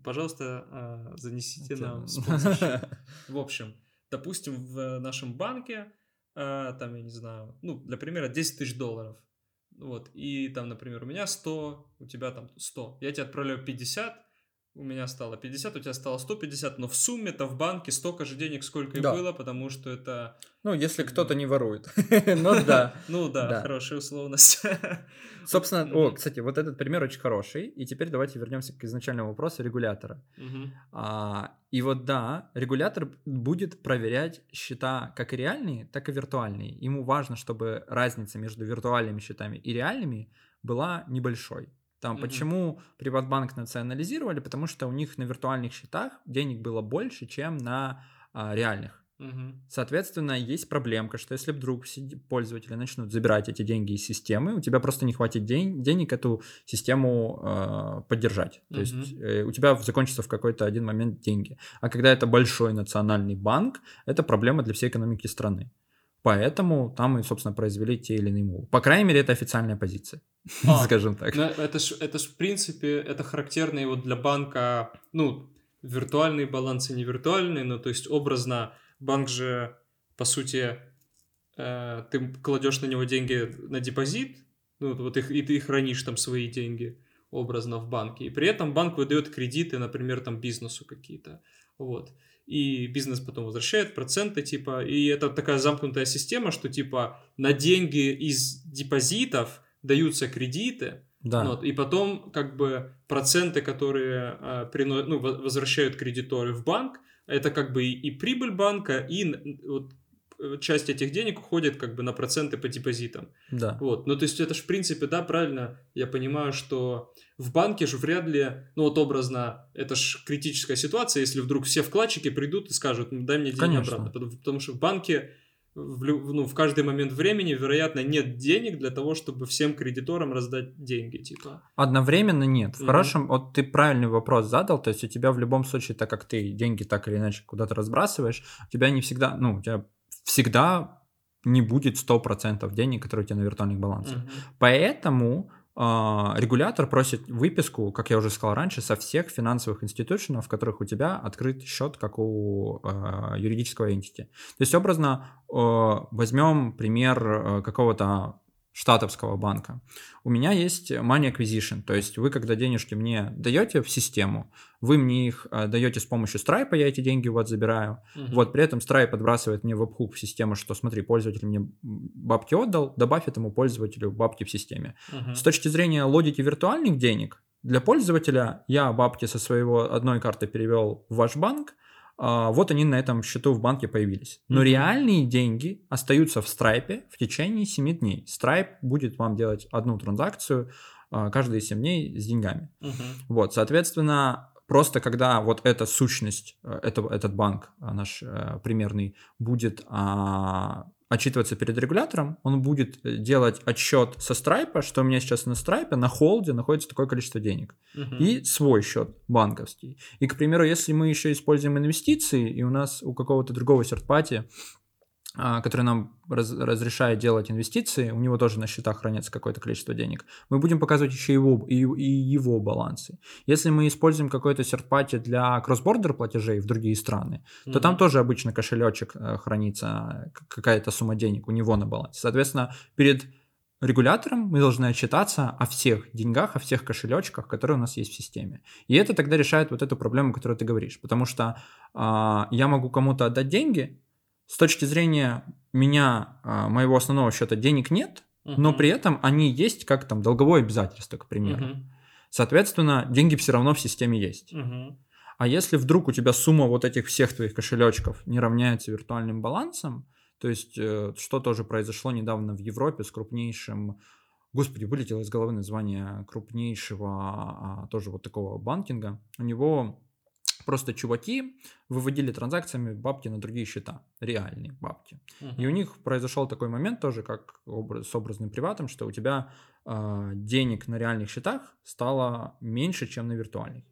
Пожалуйста, а, занесите нам В общем, допустим, в нашем банке, а, там, я не знаю, ну, для примера, 10 тысяч долларов. Вот, и там, например, у меня 100, у тебя там 100. Я тебе отправляю 50, у меня стало 50, у тебя стало 150, но в сумме-то в банке столько же денег, сколько и да. было, потому что это... Ну, если кто-то не ворует. Ну да. Ну да, хорошая условность. Собственно, о, кстати, вот этот пример очень хороший. И теперь давайте вернемся к изначальному вопросу регулятора. А, и вот да, регулятор будет проверять счета как и реальные, так и виртуальные. Ему важно, чтобы разница между виртуальными счетами и реальными была небольшой. Там, mm-hmm. почему Приватбанк национализировали? Потому что у них на виртуальных счетах денег было больше, чем на а, реальных. Mm-hmm. Соответственно, есть проблемка, что если вдруг пользователи начнут забирать эти деньги из системы, у тебя просто не хватит день, денег эту систему э, поддержать. То есть э, у тебя закончится в какой-то один момент деньги. А когда это большой национальный банк, это проблема для всей экономики страны. Поэтому там и, собственно, произвели те или иные мувы. По крайней мере, это официальная позиция, а, скажем так. Ну, это ж, это ж, в принципе, это характерно и вот для банка, ну, виртуальные балансы, не виртуальные, ну, то есть образно банк же, по сути, э, ты кладешь на него деньги на депозит, ну, вот их, и ты хранишь там свои деньги образно в банке, и при этом банк выдает кредиты, например, там бизнесу какие-то, вот и бизнес потом возвращает проценты, типа, и это такая замкнутая система, что, типа, на деньги из депозитов даются кредиты, да. Вот, и потом, как бы, проценты, которые э, прино... ну, возвращают кредиторы в банк, это как бы и, и прибыль банка, и вот, часть этих денег уходит как бы на проценты по депозитам. Да. Вот. Ну, то есть это же, в принципе, да, правильно, я понимаю, что в банке же вряд ли, ну, вот образно, это же критическая ситуация, если вдруг все вкладчики придут и скажут, ну, дай мне деньги Конечно. обратно. Потому, потому что в банке в, ну, в каждый момент времени, вероятно, нет денег для того, чтобы всем кредиторам раздать деньги, типа. Одновременно нет. В mm-hmm. хорошем, вот ты правильный вопрос задал, то есть у тебя в любом случае, так как ты деньги так или иначе куда-то разбрасываешь, у тебя не всегда, ну, у тебя всегда не будет 100% денег, которые у тебя на виртуальных балансах. Угу. Поэтому э, регулятор просит выписку, как я уже сказал раньше, со всех финансовых институтов, в которых у тебя открыт счет, как у э, юридического entity. То есть образно э, возьмем пример э, какого-то штатовского банка. У меня есть money acquisition, то есть вы, когда денежки мне даете в систему, вы мне их э, даете с помощью Stripe, я эти деньги у вас забираю. Uh-huh. Вот при этом Stripe подбрасывает мне веб-хук в систему, что смотри, пользователь мне бабки отдал, добавь этому пользователю бабки в системе. Uh-huh. С точки зрения логики виртуальных денег, для пользователя я бабки со своего одной карты перевел в ваш банк, вот они на этом счету в банке появились. Но mm-hmm. реальные деньги остаются в страйпе в течение 7 дней. Страйп будет вам делать одну транзакцию а, каждые 7 дней с деньгами. Mm-hmm. Вот, соответственно, просто когда вот эта сущность, э, это, этот банк э, наш э, примерный, будет а, отчитываться перед регулятором, он будет э, делать отчет со страйпа, что у меня сейчас на страйпе, на холде находится такое количество денег. Uh-huh. И свой счет банковский. И, к примеру, если мы еще используем инвестиции, и у нас у какого-то другого сердпати который нам раз, разрешает делать инвестиции, у него тоже на счетах хранится какое-то количество денег, мы будем показывать еще его, и, и его балансы. Если мы используем какой-то серпати для кросс-бордер платежей в другие страны, mm-hmm. то там тоже обычно кошелечек э, хранится, какая-то сумма денег у него на балансе. Соответственно, перед регулятором мы должны отчитаться о всех деньгах, о всех кошелечках, которые у нас есть в системе. И это тогда решает вот эту проблему, которую ты говоришь. Потому что э, я могу кому-то отдать деньги, с точки зрения меня, а, моего основного счета денег нет, но при этом они есть как там долговое обязательство, к примеру. Мгм. Соответственно, деньги все равно в системе есть. Мгм. А если вдруг у тебя сумма вот этих всех твоих кошелечков не равняется виртуальным балансом, то есть э, что тоже произошло недавно в Европе с крупнейшим, господи, вылетело из головы название крупнейшего а, тоже вот такого банкинга, у него просто чуваки выводили транзакциями бабки на другие счета, реальные бабки. Мгм. И у них произошел такой момент тоже, как обра- с образным приватом, что у тебя а, денег на реальных счетах стало меньше, чем на виртуальных.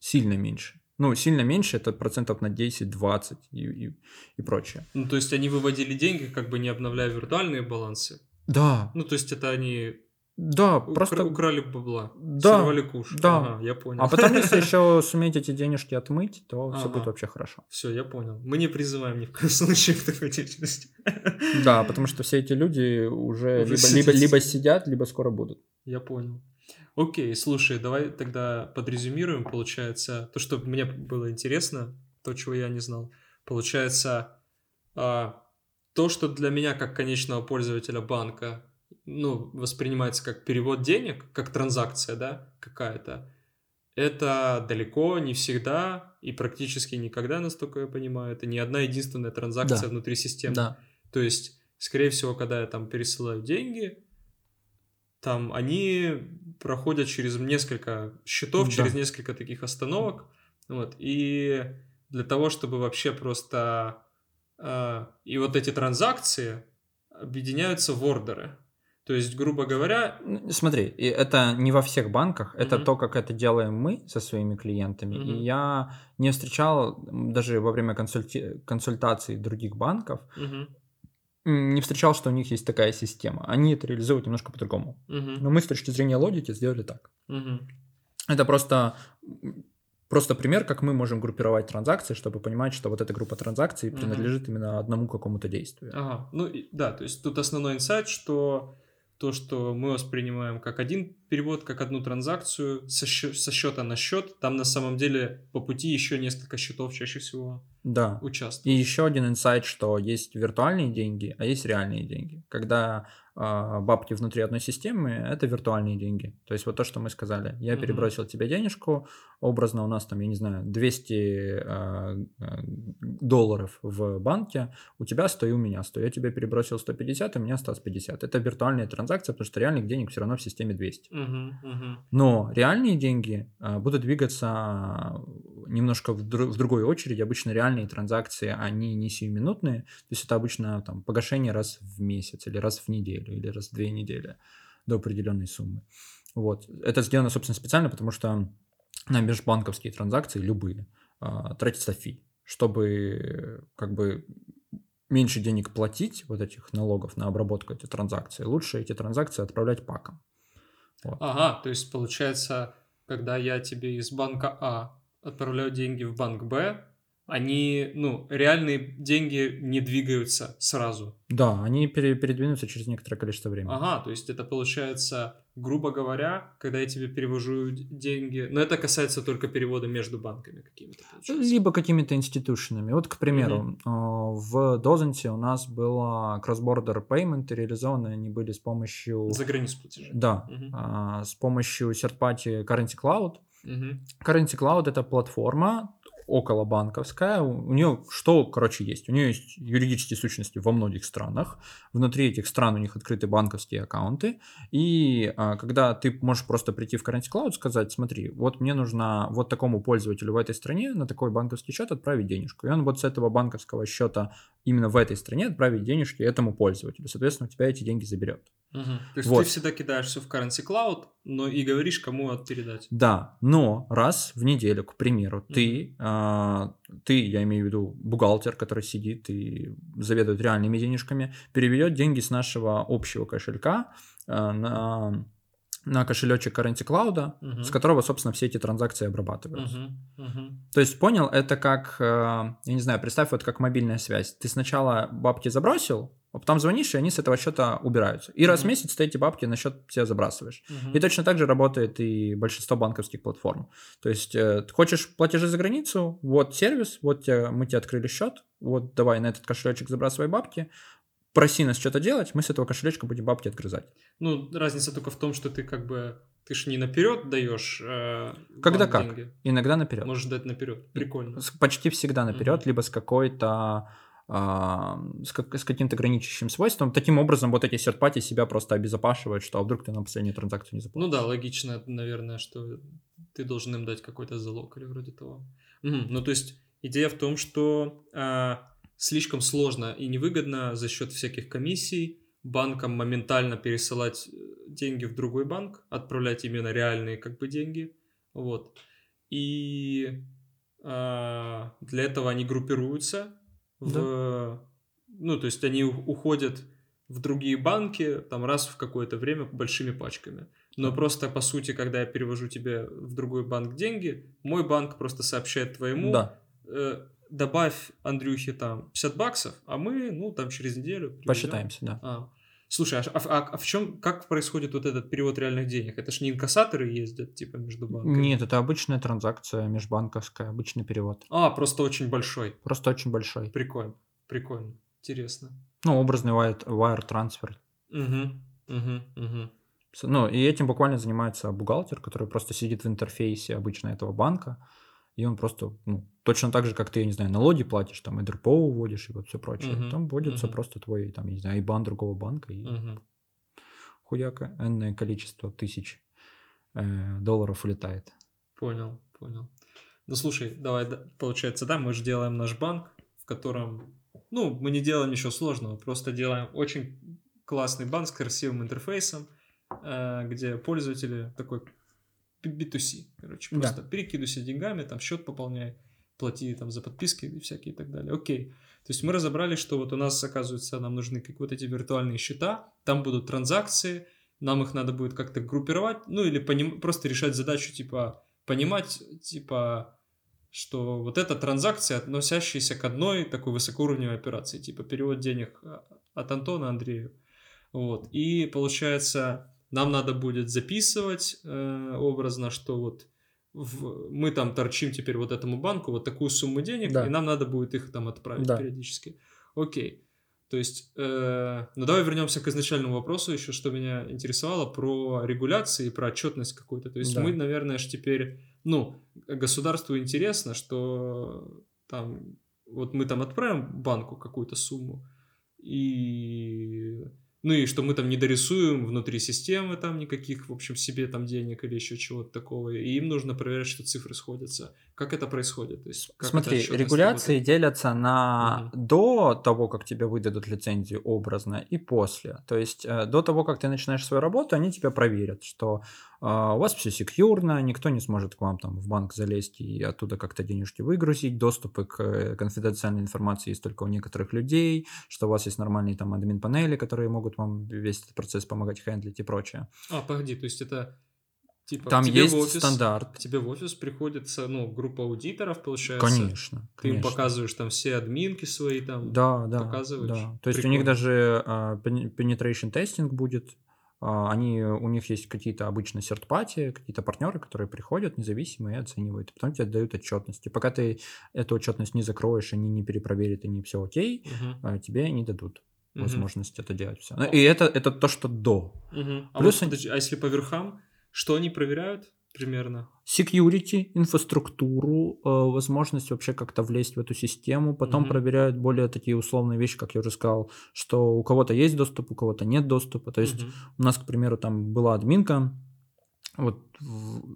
Сильно меньше. Ну, сильно меньше, это процентов на 10-20 и, и, и прочее. Ну, то есть они выводили деньги, как бы не обновляя виртуальные балансы. Да, Ну, то есть это они да, укра- просто... украли бабла, Да, сорвали куш. да. Ага, я понял. А потом, если еще суметь эти денежки отмыть, то все Ага. будет вообще хорошо. Все, я понял. Мы не призываем ни в коем случае к такой деятельности. Да, потому что все эти люди уже, Уже либо, сидят. либо, либо сидят, либо скоро будут. Я понял. Окей, слушай, давай тогда подрезюмируем, получается, то, что мне было интересно, то, чего я не знал. Получается, а, то, что для меня, как конечного пользователя банка, ну, воспринимается как перевод денег, как транзакция, да, какая-то, это далеко не всегда и практически никогда, насколько я понимаю, это не одна единственная транзакция Да. внутри системы. Да. То есть, скорее всего, когда я там пересылаю деньги, там они проходят через несколько счетов, Да. через несколько таких остановок. Вот. И для того, чтобы вообще просто... э, и вот эти транзакции объединяются в ордеры. То есть, грубо говоря, Смотри, это не во всех банках, это Мгм. то, как это делаем мы со своими клиентами. Мгм. И я не встречал даже во время консульти- консультаций других банков, м, не встречал, что у них есть такая система. Они это реализуют немножко по-другому. мгм, Но мы с точки зрения логики сделали так. мгм. Это просто, просто пример, как мы можем группировать транзакции, чтобы понимать, что вот эта группа транзакций принадлежит именно одному какому-то действию. Ага, ну да, то есть тут основной инсайт, что то, что мы воспринимаем как один перевод, как одну транзакцию со, счё- со счета на счет, там на самом деле по пути еще несколько счетов чаще всего Да. И участвуют. еще один инсайт, что есть виртуальные деньги, а есть реальные деньги. Когда а, бабки внутри одной системы, это виртуальные деньги. То есть вот то, что мы сказали. Я Мгм. перебросил тебе денежку, образно у нас там, я не знаю, 200 а, а, долларов в банке, у тебя 100 и у меня 100. Я тебе перебросил 150, и у меня осталось 50. Это виртуальная транзакция, потому что реальных денег все равно в системе 200. Но реальные деньги а, будут двигаться немножко в, дру- в другой очереди. Обычно реальные транзакции, они не сиюминутные. То есть это обычно там, погашение раз в месяц или раз в неделю или раз в две недели до определенной суммы. Вот. Это сделано, собственно, специально, потому что на межбанковские транзакции, любые, а, тратится фи, чтобы как бы меньше денег платить, вот этих налогов на обработку этих транзакций, лучше эти транзакции отправлять паком. Вот. Ага, то есть получается, когда я тебе из банка А отправляю деньги в банк Б, они, ну, реальные деньги не двигаются сразу. Да, они пере- передвинутся через некоторое количество времени. Ага, то есть это получается, грубо говоря, когда я тебе перевожу деньги, но это касается только перевода между банками какими-то, получается. Либо какими-то институционами. Вот, к примеру, а, в Дозенте у нас было cross-border payment, реализованы они были с помощью... За границу платежи. Да, а, с помощью third-party Currency Cloud. Мгм. Currency Cloud это платформа около банковская. У, нее что, короче, есть? У нее есть юридические сущности во многих странах. Внутри этих стран у них открыты банковские аккаунты. И а, когда ты можешь просто прийти в Currency Cloud, сказать, смотри, вот мне нужно вот такому пользователю в этой стране на такой банковский счет отправить денежку. И он вот с этого банковского счета именно в этой стране отправить денежки этому пользователю. Соответственно, у тебя эти деньги заберет. Мгм. То есть Вот. ты всегда кидаешь все в currency cloud, но и говоришь, кому от передать. Да, но раз в неделю, к примеру, ты, а, ты, я имею в виду бухгалтер, который сидит и заведует реальными денежками, переведет деньги с нашего общего кошелька а, на, на кошелечек Currency Cloud, Мгм. с которого, собственно, все эти транзакции обрабатываются. Мгм. Мгм. То есть, понял, это как, э, я не знаю, представь, вот как мобильная связь. Ты сначала бабки забросил, а потом звонишь, и они с этого счета убираются. И раз в месяц ты эти бабки на счет себе забрасываешь. Мгм. И точно так же работает и большинство банковских платформ. То есть, э, ты хочешь платежи за границу, вот сервис, вот тебе- мы тебе открыли счет, вот давай на этот кошелечек забрасывай бабки, проси нас что-то делать, мы с этого кошелечка будем бабки отгрызать. Ну, разница только в том, что ты как бы ты ж не наперед даешь. Э, Когда как? Деньги. Иногда наперед. Можешь дать наперед. Прикольно. Почти всегда наперед, mm-hmm. либо с какой-то а, с, как, с каким-то ограничивающим свойством. Таким образом, вот эти серпати себя просто обезопашивают, что а вдруг ты на последнюю транзакцию не заплатишь. Ну да, логично, наверное, что ты должен им дать какой-то залог или вроде того. Угу. Ну то есть идея в том, что а, слишком сложно и невыгодно за счет всяких комиссий банкам моментально пересылать э, деньги в другой банк, отправлять именно реальные как бы деньги, вот. И а, для этого они группируются в, да. ну то есть они уходят в другие банки там раз в какое-то время большими пачками. Но да. просто по сути, когда я перевожу тебе в другой банк деньги, мой банк просто сообщает твоему, да. э, добавь Андрюхе там 50 баксов, а мы, ну, там через неделю... Приведем. Посчитаемся, да. А. Слушай, а, а, а в чем, как происходит вот этот перевод реальных денег? Это ж не инкассаторы ездят, типа, между банками? Нет, это обычная транзакция межбанковская, обычный перевод. А, просто очень большой. Просто очень большой. Прикольно, прикольно, интересно. Ну, образный wire, wire transfer. Угу, угу, угу. Ну, и этим буквально занимается бухгалтер, который просто сидит в интерфейсе обычно этого банка, и он просто, ну, точно так же, как ты, я не знаю, налоги платишь, там, и ДРПО уводишь, и вот все прочее. Uh-huh. Там вводится uh-huh. просто твой, там, я не знаю, IBAN другого банка, и uh-huh. хуяка, энное количество тысяч э, долларов улетает. Понял, понял. Ну, слушай, давай, получается, да, мы же делаем наш банк, в котором, ну, мы не делаем ничего сложного, просто делаем очень классный банк с красивым интерфейсом, э, где пользователи такой B2C, короче, просто да. перекидывайся деньгами, там счет пополняй, плати там за подписки и всякие и так далее. Окей. То есть мы разобрали, что вот у нас, оказывается, нам нужны как вот эти виртуальные счета, там будут транзакции, нам их надо будет как-то группировать, ну или поним... просто решать задачу, типа, понимать, типа, что вот эта транзакция, относящаяся к одной такой высокоуровневой операции, типа перевод денег а, от Антона Андрею. Вот. И получается, нам надо будет записывать э, образно, что вот в, мы там торчим теперь вот этому банку вот такую сумму денег, да. и нам надо будет их там отправить да. периодически. Окей. То есть, э, ну давай вернемся к изначальному вопросу еще, что меня интересовало про регуляции про отчетность какую-то. То есть да. мы, наверное, же теперь, ну, государству интересно, что там вот мы там отправим банку какую-то сумму, и ну и что мы там не дорисуем внутри системы там никаких, в общем, себе там денег или еще чего-то такого. И им нужно проверять, что цифры сходятся. Как это происходит? То есть, как Смотри, регуляции работает? делятся на угу. до того, как тебе выдадут лицензию образно, и после. То есть э, до того, как ты начинаешь свою работу, они тебя проверят, что э, у вас все секьюрно, никто не сможет к вам там в банк залезть и оттуда как-то денежки выгрузить, доступы к э, конфиденциальной информации есть только у некоторых людей, что у вас есть нормальные там админ-панели, которые могут вам весь этот процесс помогать хендлить и прочее. А, погоди, то есть это Типа, Там есть офис, стандарт. К тебе в офис приходится, ну, группа аудиторов, получается. Конечно. Ты конечно. им показываешь там все админки свои, там, да, да, показываешь. Да. То есть Прикольно. у них даже uh, penetration testing будет. Uh, они, у них есть какие-то обычно серт-пати, какие-то партнеры, которые приходят независимые и оценивают. потом тебе дают отчетность. И пока ты эту отчетность не закроешь, они не перепроверят, и не все окей, uh-huh. uh, тебе не дадут возможность uh-huh. это делать все. И это, это то, что до. Uh-huh. А, Плюс вот, подожди, а если по верхам? Что они проверяют примерно? Security, инфраструктуру, э, возможность вообще как-то влезть в эту систему. Потом угу. проверяют более такие условные вещи, как я уже сказал, что у кого-то есть доступ, у кого-то нет доступа. То есть угу. у нас, к примеру, там была админка, вот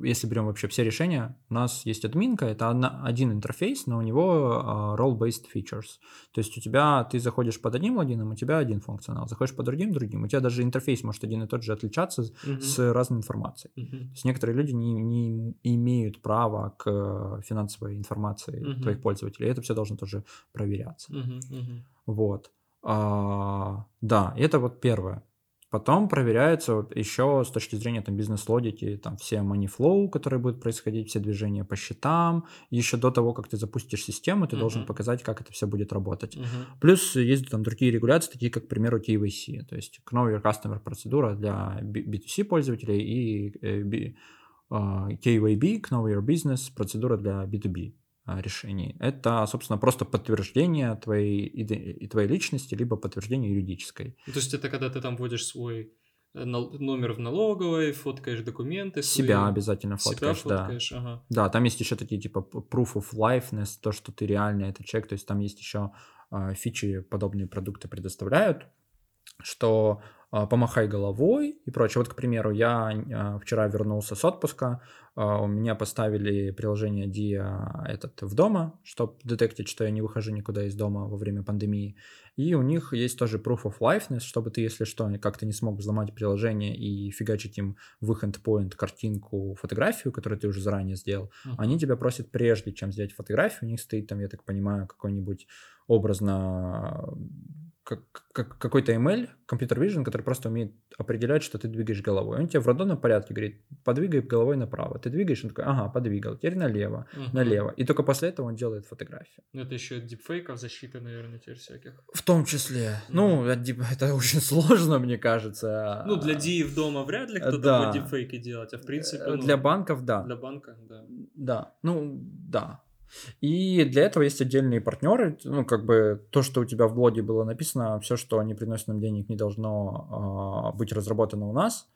если берем вообще все решения, у нас есть админка, это одна, один интерфейс, но у него uh, role-based features. То есть у тебя, ты заходишь под одним логином, у тебя один функционал, заходишь под другим, другим. У тебя даже интерфейс может один и тот же отличаться uh-huh. с разной информацией. Uh-huh. То есть некоторые люди не, не имеют права к финансовой информации uh-huh. твоих пользователей. Это все должно тоже проверяться. Uh-huh. Uh-huh. Вот. А, да, это вот первое. Потом проверяется вот еще с точки зрения там, бизнес-логики, там все money flow, которые будут происходить, все движения по счетам. Еще до того, как ты запустишь систему, ты uh-huh. должен показать, как это все будет работать. Uh-huh. Плюс есть там другие регуляции, такие как, к примеру, KYC, то есть Know Your Customer процедура для B2C пользователей и э, B, uh, KYB, Know Your Business процедура для B2B а, решений. Это, собственно, просто подтверждение твоей, и твоей личности, либо подтверждение юридической. Ну, то есть это когда ты там вводишь свой э, номер в налоговой, фоткаешь документы. Себя свои... обязательно фоткаешь, себя фоткаешь, да. Ага. Да, там есть еще такие типа proof of lifeness, то, что ты реально это человек, то есть там есть еще э, фичи, подобные продукты предоставляют, что а, помахай головой и прочее. Вот, к примеру, я а, вчера вернулся с отпуска, а, у меня поставили приложение Dia этот в дома, чтобы детектить, что я не выхожу никуда из дома во время пандемии. И у них есть тоже proof of lifeness, чтобы ты, если что, как-то не смог взломать приложение и фигачить им в их endpoint картинку, фотографию, которую ты уже заранее сделал. Uh-huh. Они тебя просят, прежде чем сделать фотографию, у них стоит там, я так понимаю, какой-нибудь образно как, какой-то ML, компьютер vision, который просто умеет определять, что ты двигаешь головой. Он тебе в рандомном порядке говорит, подвигай головой направо. Ты двигаешь, он такой, ага, подвигал, теперь налево, угу. налево. И только после этого он делает фотографию. Ну, это еще от дипфейков защита, наверное, теперь всяких. В том числе. Mm. Ну, это очень сложно, мне кажется. Ну, для диев дома вряд ли кто-то да. будет дипфейки делать, а в принципе... Ну, для банков, да. Для банка, да. Да, ну, да. И для этого есть отдельные партнеры. Ну, как бы то, что у тебя в блоге было написано, все, что они приносят нам денег, не должно э, быть разработано у нас.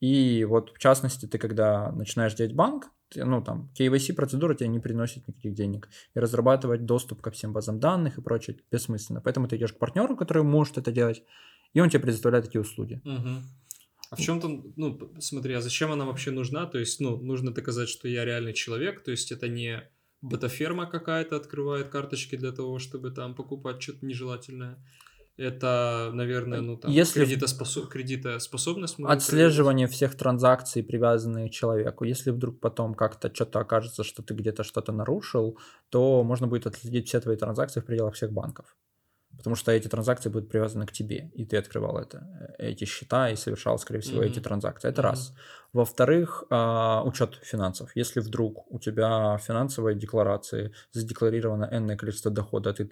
И вот в частности, ты когда начинаешь делать банк, ты, ну там KYC процедура тебе не приносит никаких денег. И разрабатывать доступ ко всем базам данных и прочее бессмысленно. Поэтому ты идешь к партнеру, который может это делать, и он тебе предоставляет эти услуги. А в чем то ну, смотри, а зачем она вообще нужна? То есть, ну, нужно доказать, что я реальный человек, то есть это не бета-ферма какая-то открывает карточки для того, чтобы там покупать что-то нежелательное. Это, наверное, ну там Если кредитоспособ... кредитоспособность. Отслеживание всех транзакций, привязанные к человеку. Если вдруг потом как-то что-то окажется, что ты где-то что-то нарушил, то можно будет отследить все твои транзакции в пределах всех банков потому что эти транзакции будут привязаны к тебе, и ты открывал это, э, эти счета и совершал, скорее всего, mm-hmm. эти транзакции. Это mm-hmm. раз. Во-вторых, э, учет финансов. Если вдруг у тебя финансовые декларации задекларировано энное количество дохода, а ты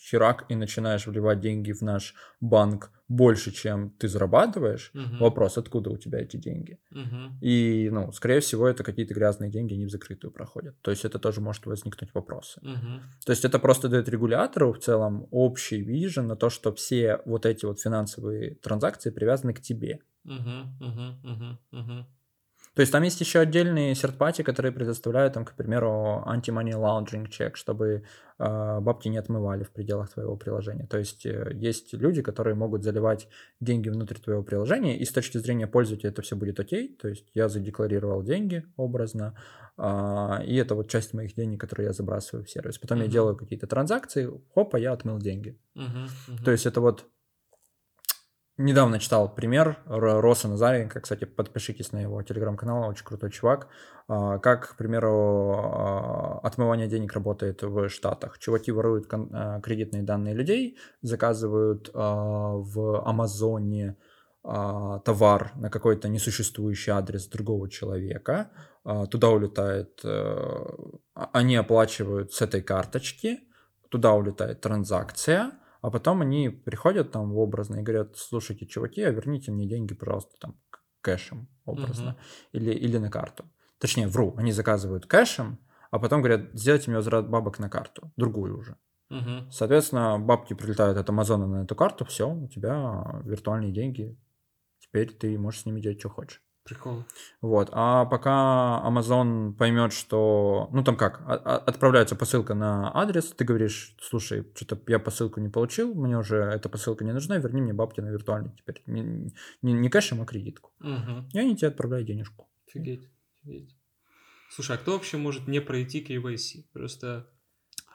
херак и начинаешь вливать деньги в наш банк больше, чем ты зарабатываешь, угу. вопрос, откуда у тебя эти деньги. Угу. И, ну, скорее всего, это какие-то грязные деньги, они в закрытую проходят. То есть это тоже может возникнуть вопросы. Угу. То есть это просто дает регулятору в целом общий вижен на то, что все вот эти вот финансовые транзакции привязаны к тебе. Угу, угу, угу, угу. То есть там есть еще отдельные серт которые предоставляют, там, к примеру, anti-money laundering check, чтобы э, бабки не отмывали в пределах твоего приложения. То есть э, есть люди, которые могут заливать деньги внутрь твоего приложения, и с точки зрения пользователя это все будет окей. То есть я задекларировал деньги образно, э, и это вот часть моих денег, которые я забрасываю в сервис. Потом uh-huh. я делаю какие-то транзакции, хопа, я отмыл деньги. Uh-huh, uh-huh. То есть это вот недавно читал пример Роса Назаренко, кстати, подпишитесь на его телеграм-канал, очень крутой чувак, а, как, к примеру, а, отмывание денег работает в Штатах. Чуваки воруют а, кредитные данные людей, заказывают в Амазоне товар на какой-то несуществующий адрес другого человека, туда улетает, э, они оплачивают с этой карточки, туда улетает транзакция, а потом они приходят там в образно и говорят, слушайте, чуваки, а верните мне деньги, пожалуйста, там кэшем образно, uh-huh. или, или на карту. Точнее, вру, они заказывают кэшем, а потом говорят, сделайте мне возврат бабок на карту, другую уже. Uh-huh. Соответственно, бабки прилетают от Амазона на эту карту, все, у тебя виртуальные деньги, теперь ты можешь с ними делать, что хочешь. Прикол. Вот. А пока Amazon поймет, что... Ну, там как? Отправляется посылка на адрес, ты говоришь, слушай, что-то я посылку не получил, мне уже эта посылка не нужна, верни мне бабки на виртуальный теперь. Не, не, не кэшем, а кредитку. Угу. И они тебе отправляют денежку. Офигеть, офигеть. Слушай, а кто вообще может не пройти KYC? Просто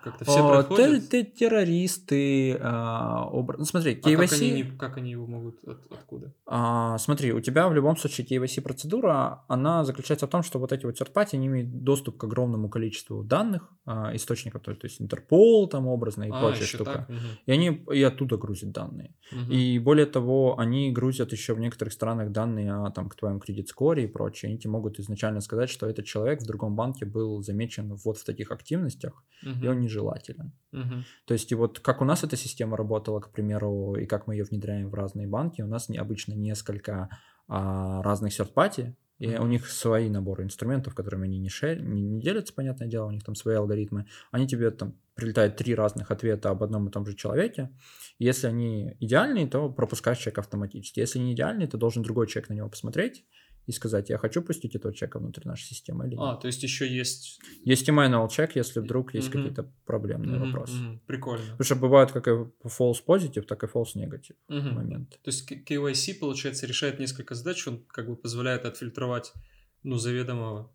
как-то все О, проходят. Ты, ты террористы. А. Ну, смотри, KYC... А как они, как они его могут... От, откуда? А, смотри, у тебя в любом случае KYC процедура, она заключается в том, что вот эти вот third не имеют доступ к огромному количеству данных, а, источников, то, то есть Интерпол там образно и а, прочая штука. Так? Угу. И они и оттуда грузят данные. Угу. И более того, они грузят еще в некоторых странах данные о там, к твоему кредит-скоре и прочее. Они тебе могут изначально сказать, что этот человек в другом банке был замечен вот в таких активностях, угу. и он не желателен. Угу. То есть, и вот как у нас эта система работала, к примеру, и как мы ее внедряем в разные банки, у нас необычно несколько а, разных серт И у них свои наборы инструментов, которыми они не, шер... не, не делятся, понятное дело, у них там свои алгоритмы. Они тебе там прилетают три разных ответа об одном и том же человеке. Если они идеальные, то пропускаешь чек автоматически. Если не идеальный, то должен другой человек на него посмотреть и сказать, я хочу пустить этого человека внутрь нашей системы или нет. А, то есть еще есть... Есть и manual чек, если вдруг есть mm-hmm. какие-то проблемные mm-hmm, вопросы. Mm-hmm. Прикольно. Потому что бывают как и false positive, так и false negative mm-hmm. моменты. То есть KYC, получается, решает несколько задач, он как бы позволяет отфильтровать, ну, заведомо